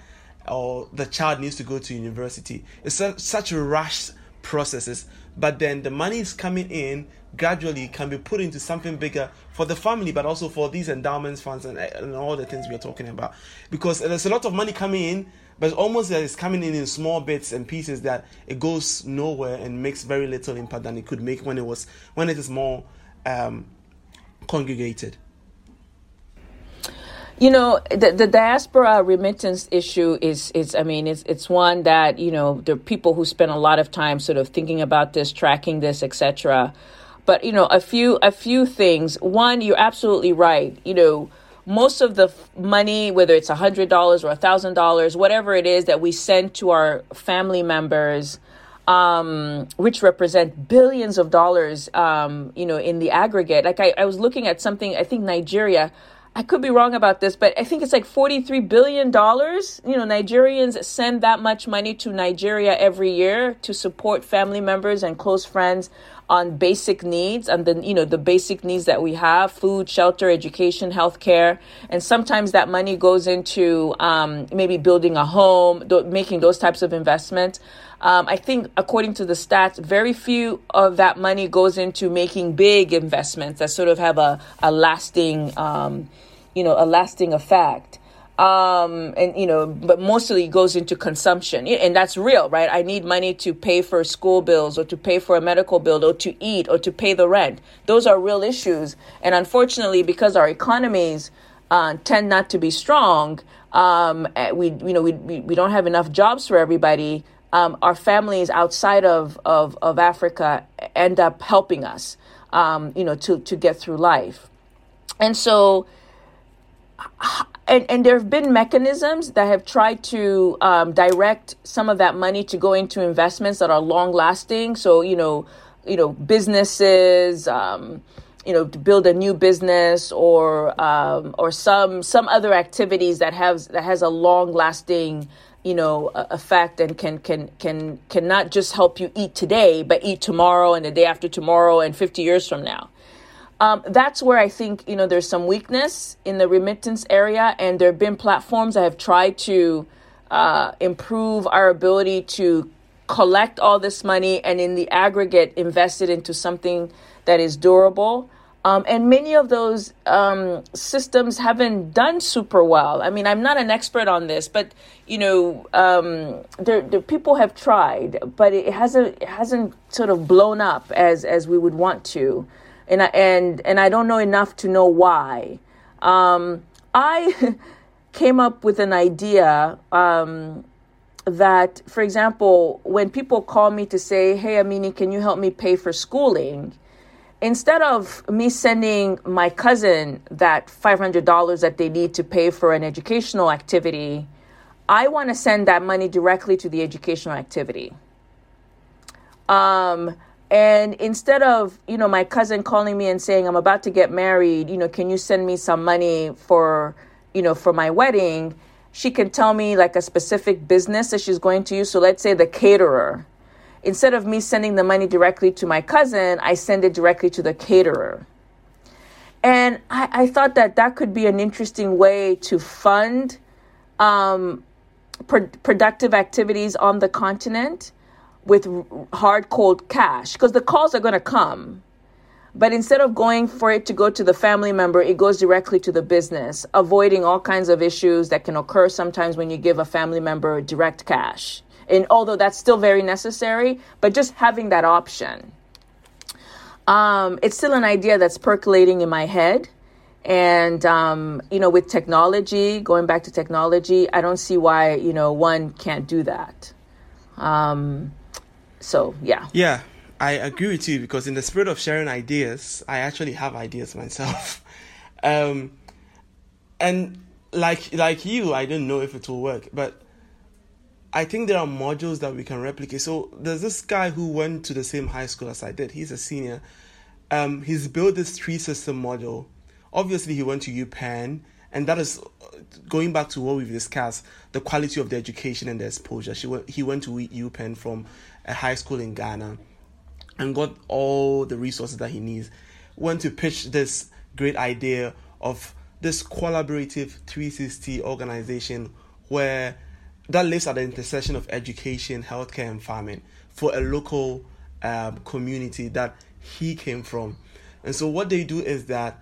or the child needs to go to university. It's such, such rush processes, but then the money is coming in gradually can be put into something bigger for the family, but also for these endowments funds and, and all the things we are talking about. Because there's a lot of money coming in, but almost that it's coming in in small bits and pieces that it goes nowhere and makes very little impact than it could make when it was when it is more um, congregated. You know, the, the diaspora remittance issue is, is, I mean, it's, it's one that, you know, there are people who spend a lot of time sort of thinking about this, tracking this, etc. But you know, a few a few things. One, you're absolutely right. You know, most of the money, whether it's a hundred dollars or a thousand dollars, whatever it is that we send to our family members, um, which represent billions of dollars, um, you know, in the aggregate. Like I, I was looking at something. I think Nigeria. I could be wrong about this, but I think it's like $43 billion. You know, Nigerians send that much money to Nigeria every year to support family members and close friends on basic needs and the you know the basic needs that we have food shelter education healthcare and sometimes that money goes into um, maybe building a home th- making those types of investments um, I think, according to the stats, very few of that money goes into making big investments that sort of have a, a lasting, um, you know, a lasting effect. Um and you know but mostly goes into consumption. And that's real right? I need money to pay for school bills or to pay for a medical bill or to eat or to pay the rent. Those are real issues. And unfortunately because our economies uh, tend not to be strong um eh, we you know we, we don't have enough jobs for everybody um, our families outside of, of, of Africa end up helping us, um, you know, to, to get through life. And so and, and there have been mechanisms that have tried to um, direct some of that money to go into investments that are long lasting. So you know, you know, businesses, um, you know, to build a new business or um, or some some other activities that has that has a long lasting you know effect and can can can can not just help you eat today but eat tomorrow and the day after tomorrow and 50 years from now um, that's where I think you know there's some weakness in the remittance area, and there have been platforms that have tried to uh, improve our ability to collect all this money and in the aggregate invest it into something that is durable. Um, and many of those um, systems haven't done super well. I mean, I'm not an expert on this, but you know, um, there, people have tried, but it hasn't it hasn't sort of blown up as as we would want to and I, and and I don't know enough to know why. Um, I [LAUGHS] came up with an idea um, that, for example, when people call me to say, "Hey, Amini, can you help me pay for schooling?" Instead of me sending my cousin that five hundred dollars that they need to pay for an educational activity, I want to send that money directly to the educational activity. Um, and instead of, you know, my cousin calling me and saying, I'm about to get married, you know, can you send me some money for, you know, for my wedding? She can tell me like a specific business that she's going to use. So let's say the caterer. Instead of me sending the money directly to my cousin, I send it directly to the caterer. And I, I thought that that could be an interesting way to fund um, pro- productive activities on the continent with hard cold cash because the calls are going to come. But instead of going for it to go to the family member, it goes directly to the business, avoiding all kinds of issues that can occur sometimes when you give a family member direct cash. And although that's still very necessary, but just having that option. Um, it's still an idea that's percolating in my head. And, um, you know, with technology, going back to technology, I don't see why, you know, one can't do that. Um, so yeah. Yeah, I agree with you because in the spirit of sharing ideas, I actually have ideas myself. [LAUGHS] um, and like like you, I don't know if it will work, but I think there are modules that we can replicate. So there's this guy who went to the same high school as I did. He's a senior. Um, he's built this tree system module. Obviously, he went to UPenn, and that is going back to what we've discussed the quality of the education and the exposure. She went, he went to UPenn from a high school in Ghana and got all the resources that he needs. Went to pitch this great idea of this collaborative 360 organization where that lives at the intersection of education, healthcare, and farming for a local um, community that he came from. And so, what they do is that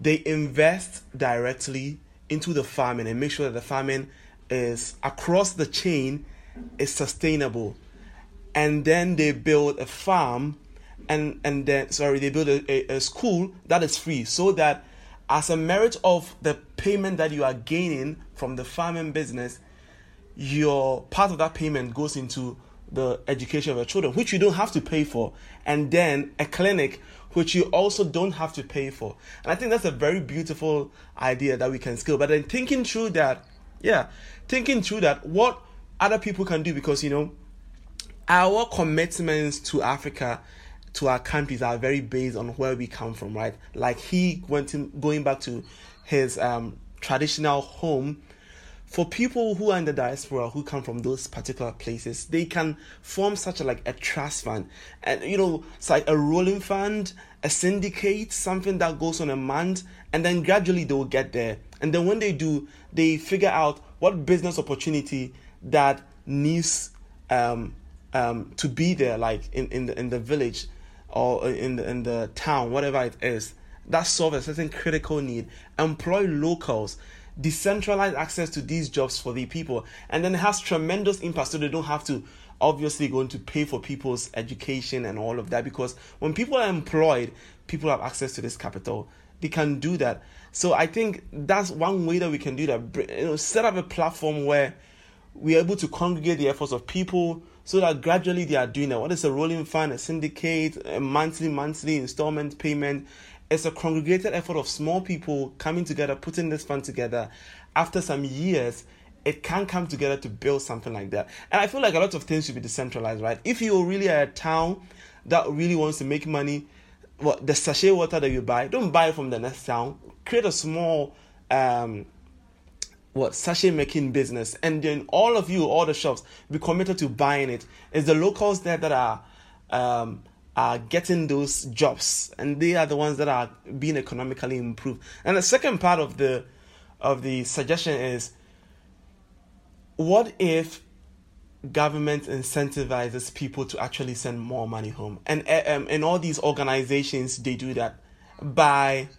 they invest directly into the farming and make sure that the farming is across the chain is sustainable and then they build a farm and and then sorry they build a, a, a school that is free so that as a merit of the payment that you are gaining from the farming business your part of that payment goes into the education of your children which you don't have to pay for and then a clinic which you also don't have to pay for and i think that's a very beautiful idea that we can scale but then thinking through that yeah thinking through that what other people can do because you know our commitments to Africa, to our countries, are very based on where we come from, right? Like he went in, going back to his um, traditional home. For people who are in the diaspora who come from those particular places, they can form such a like a trust fund, and you know, it's like a rolling fund, a syndicate, something that goes on a month, and then gradually they will get there. And then when they do, they figure out what business opportunity that needs um, um, to be there, like in, in the in the village or in the in the town, whatever it is, that solve a certain critical need. Employ locals, decentralize access to these jobs for the people, and then it has tremendous impact. So they don't have to obviously going to pay for people's education and all of that because when people are employed, people have access to this capital. They can do that. So I think that's one way that we can do that. You know, set up a platform where we're able to congregate the efforts of people so that gradually they are doing that. What is a rolling fund, a syndicate, a monthly, monthly installment payment, it's a congregated effort of small people coming together, putting this fund together. After some years, it can come together to build something like that. And I feel like a lot of things should be decentralized, right? If you really are a town that really wants to make money, what the sachet water that you buy, don't buy it from the next town. Create a small um what sachet making business and then all of you all the shops be committed to buying it it's the locals there that are um are getting those jobs and they are the ones that are being economically improved. And the second part of the of the suggestion is what if government incentivizes people to actually send more money home? And um, in all these organizations they do that by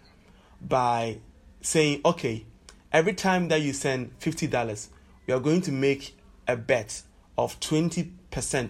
by saying okay every time that you send $50 we are going to make a bet of 20%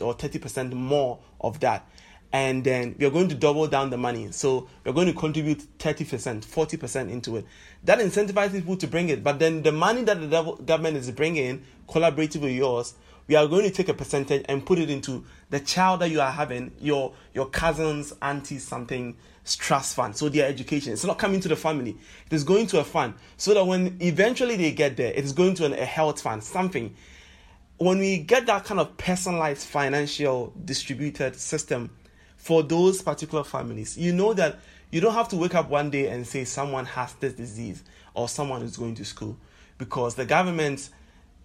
or 30% more of that and then we are going to double down the money. So we're going to contribute 30%, 40% into it. That incentivizes people to bring it. But then the money that the government is bringing, collaborative with yours, we are going to take a percentage and put it into the child that you are having, your your cousins, auntie something trust fund. So their education. It's not coming to the family. It is going to a fund. So that when eventually they get there, it is going to an, a health fund, something. When we get that kind of personalized financial distributed system, for those particular families. You know that you don't have to wake up one day and say someone has this disease or someone is going to school because the government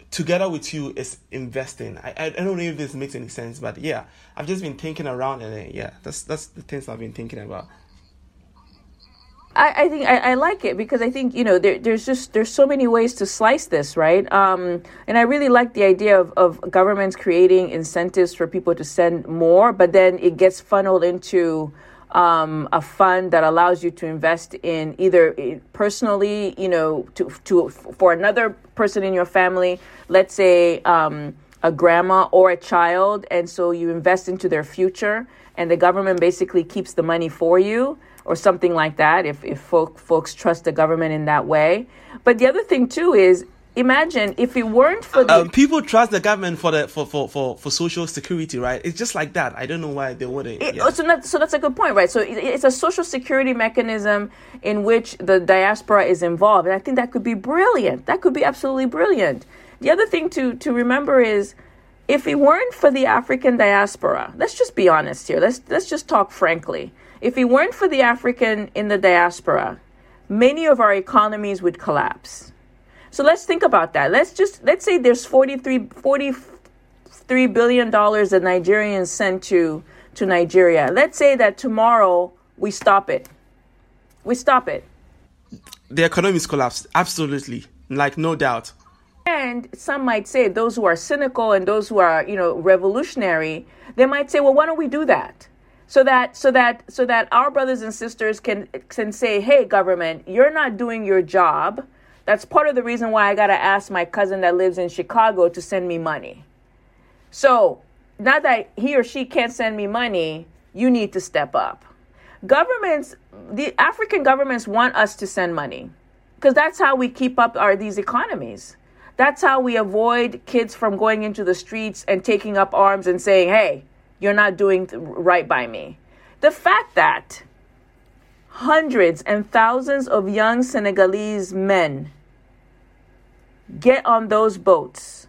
together with you is investing. I, I, don't know if this makes any sense, but yeah, I've just been thinking around and uh, yeah, that's that's the things I've been thinking about. I, I think I, I, like it because I think you know there, there's just there's so many ways to slice this right? Um, and I really like the idea of, of governments creating incentives for people to send more but then it gets funneled into um, a fund that allows you to invest in either eh, personally you know to, to for another person in your family let's say um, a grandma or a child and so you invest into their future and the government basically keeps the money for you or something like that if, if folk, folks trust the government in that way. But the other thing too is imagine if it weren't for the um, people trust the government for the for, for, for, for social security, right? It's just like that. I don't know why they wouldn't. It, yeah. so, that, so that's a good point, right? So it, it's a social security mechanism in which the diaspora is involved, and I think that could be brilliant. That could be absolutely brilliant. The other thing to to remember is if it weren't for the African diaspora, let's just be honest here. Let's let's just talk frankly. If it weren't for the African in the diaspora, many of our economies would collapse. So let's think about that. Let's just let's say there's 43 43 billion dollars that Nigerians sent to to Nigeria. Let's say that tomorrow we stop it. We stop it. The economies collapse. Absolutely. Like no doubt. And some might say those who are cynical and those who are, you know, revolutionary, they might say, well, why don't we do that? So that so that so that our brothers and sisters can can say hey government you're not doing your job. That's part of the reason why i got to ask my cousin that lives in chicago to send me money. So now that he or she can't send me money you need to step up. Governments the african governments want us to send money because that's how we keep up our these economies. That's how we avoid kids from going into the streets and taking up arms and saying hey you're not doing right by me. The fact that hundreds and thousands of young Senegalese men get on those boats,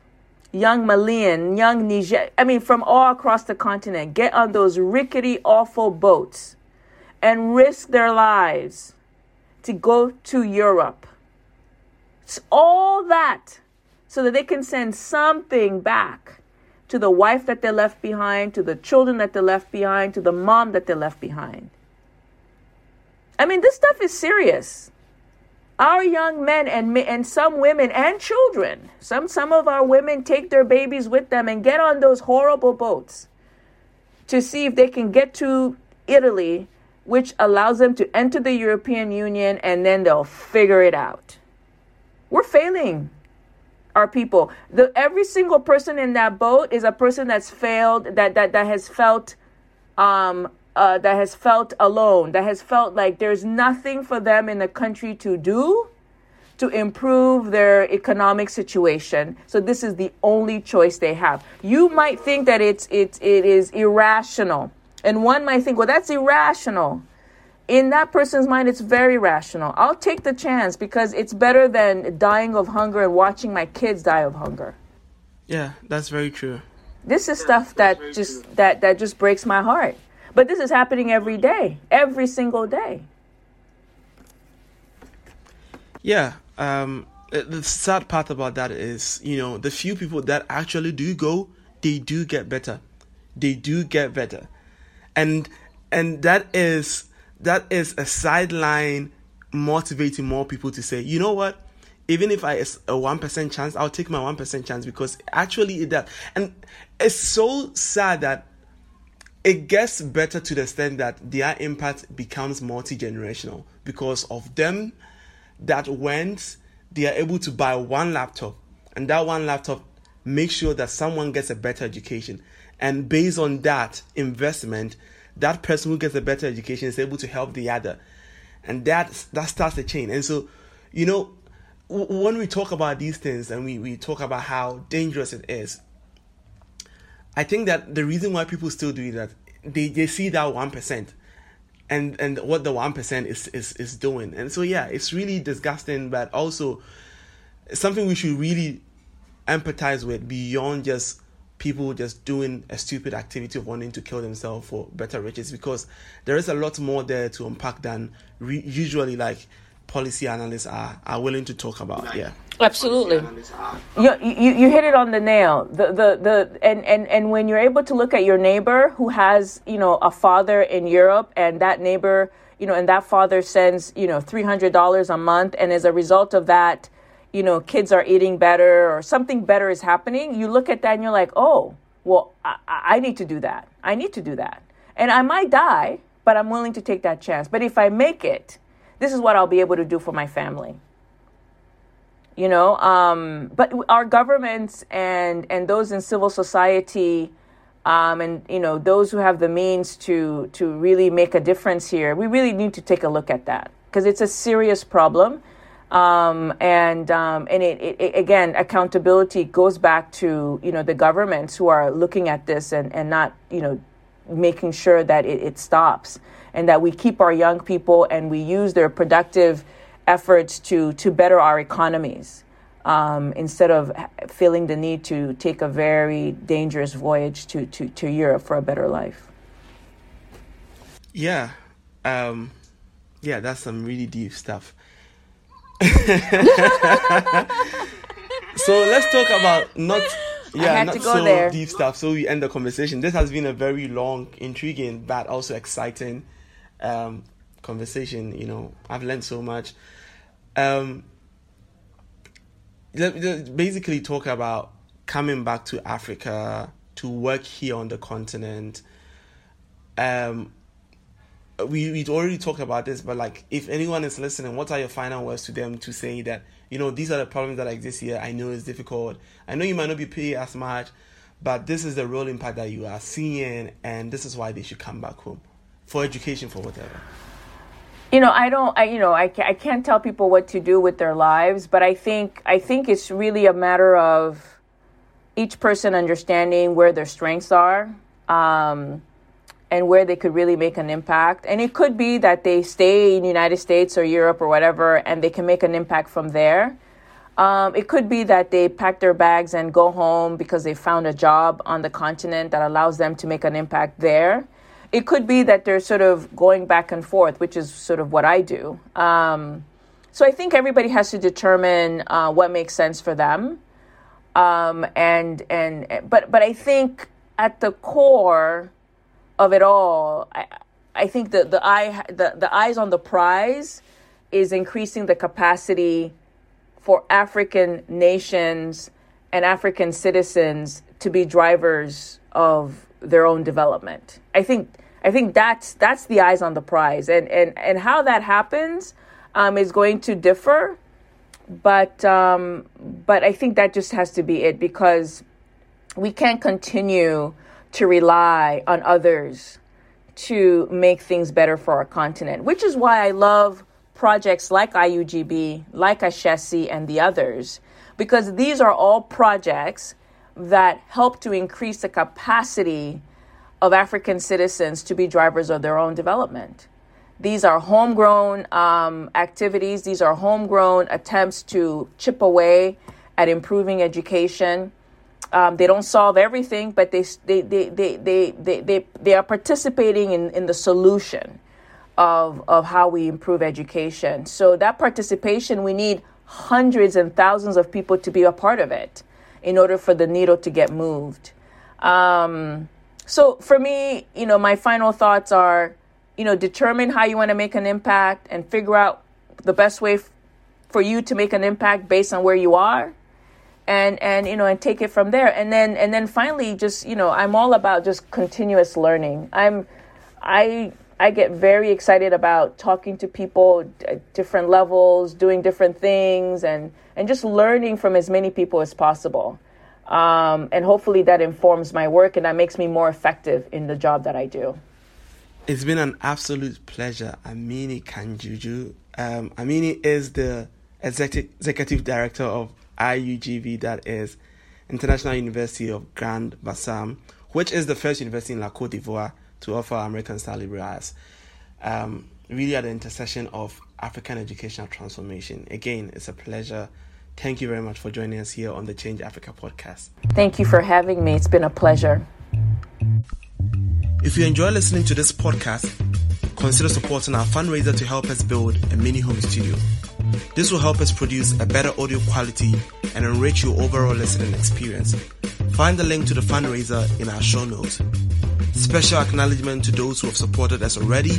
young Malian, young Niger, I mean, from all across the continent, get on those rickety, awful boats and risk their lives to go to Europe. It's all that so that they can send something back to the wife that they left behind, to the children that they left behind, to the mom that they left behind. I mean, this stuff is serious. Our young men and and some women and children, some some of our women take their babies with them and get on those horrible boats to see if they can get to Italy, which allows them to enter the European Union and then they'll figure it out. We're failing our people. The every single person in that boat is a person that's failed, that that that has felt um uh, that has felt alone, that has felt like there's nothing for them in the country to do to improve their economic situation. So this is the only choice they have. You might think that it's it it is irrational. And one might think, well, that's irrational. In that person's mind, it's very rational. I'll take the chance because it's better than dying of hunger and watching my kids die of hunger. Yeah, that's very true. This is stuff that just that that just breaks my heart. But this is happening every day, every single day. Yeah, um, the sad part about that is, you know, the few people that actually do go, they do get better. They do get better, and and that is that is a sideline motivating more people to say, you know what, even if I a one percent chance, I'll take my one percent chance because actually it does, and it's so sad that it gets better to the extent that their impact becomes multi generational because of them that went they are able to buy one laptop and that one laptop makes sure that someone gets a better education. And based on that investment that person who gets a better education is able to help the other and that that starts the chain and so you know w- when we talk about these things and we, we talk about how dangerous it is i think that the reason why people still do that they, they see that 1% and and what the one percent is is is doing. And so yeah, it's really disgusting, but also something we should really empathize with beyond just people just doing a stupid activity of wanting to kill themselves for better riches because there is a lot more there to unpack than re- usually like policy analysts are are willing to talk about. Yeah. Absolutely. You, you, you hit it on the nail. The, the, the, and, and, and when you're able to look at your neighbor who has, you know, a father in Europe and that neighbor, you know, and that father sends, you know, $300 a month. And as a result of that, you know, kids are eating better or something better is happening. You look at that and you're like, oh, well, I, I need to do that. I need to do that. And I might die, but I'm willing to take that chance. But if I make it, this is what I'll be able to do for my family you know um, but our governments and and those in civil society um, and you know those who have the means to to really make a difference here we really need to take a look at that because it's a serious problem um, and um, and it, it, it, again accountability goes back to you know the governments who are looking at this and and not you know making sure that it, it stops and that we keep our young people and we use their productive efforts to, to better our economies um, instead of feeling the need to take a very dangerous voyage to, to, to Europe for a better life. Yeah. Um, yeah, that's some really deep stuff. [LAUGHS] so let's talk about not yeah not so there. deep stuff so we end the conversation this has been a very long intriguing but also exciting um, conversation you know i've learned so much um, basically talk about coming back to Africa to work here on the continent. Um, we we already talked about this, but like, if anyone is listening, what are your final words to them to say that you know these are the problems that exist here? I know it's difficult. I know you might not be paid as much, but this is the real impact that you are seeing, and this is why they should come back home for education, for whatever you know i don't i you know I, I can't tell people what to do with their lives but i think i think it's really a matter of each person understanding where their strengths are um, and where they could really make an impact and it could be that they stay in the united states or europe or whatever and they can make an impact from there um, it could be that they pack their bags and go home because they found a job on the continent that allows them to make an impact there it could be that they're sort of going back and forth, which is sort of what I do. Um, so I think everybody has to determine uh, what makes sense for them. Um, and and but but I think at the core of it all, I, I think the the eye the, the eyes on the prize is increasing the capacity for African nations and African citizens to be drivers of their own development. I think I think that's that's the eyes on the prize, and and and how that happens um, is going to differ, but um, but I think that just has to be it because we can't continue to rely on others to make things better for our continent, which is why I love projects like IUGB, like Ashesi, and the others, because these are all projects that help to increase the capacity of African citizens to be drivers of their own development. these are homegrown um, activities, these are homegrown attempts to chip away at improving education. Um, they don't solve everything, but they, they, they, they, they, they, they, they are participating in, in the solution of, of how we improve education. So, that participation, we need hundreds and thousands of people to be a part of it in order for the needle to get moved. Um, so, for me, you know, my final thoughts are, you know, determine how you want to make an impact and figure out the best way f- for you to make an impact based on where you are and and you know and take it from there. And then and then finally just you know i'm all about just continuous learning. I'm i i get very excited about talking to people at different levels doing different things and and just learning from as many people as possible. Um, and hopefully that informs my work and that makes me more effective in the job that i do. It's been an absolute pleasure amini Kajunju. Um, amini is the executive, executive director of IUGB, that is International University of Grand Bassam, which is the first university in La Cote d'Ivoire to offer American style liberal arts. Um, really at the intersection of African educational transformation. Again, it's a pleasure. Thank you very much for joining us here on the Change Africa podcast. Thank you for having me. It's been a pleasure. If you enjoy listening to this podcast, consider supporting our fundraiser to help us build a mini home studio. This will help us produce a better audio quality and enrich your overall listening experience. Find the link to the fundraiser in our show notes. Special acknowledgement to those who have supported us already,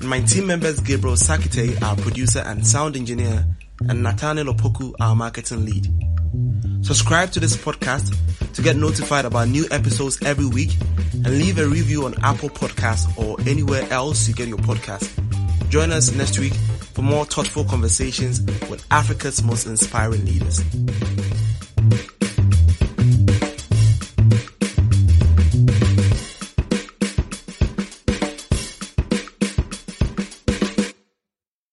and my team members Gabriel Sakite, our producer and sound engineer, and Nathaniel Opoku, our marketing lead. Subscribe to this podcast to get notified about new episodes every week and leave a review on Apple Podcasts or anywhere else you get your podcast. Join us next week for more thoughtful conversations with Africa's most inspiring leaders.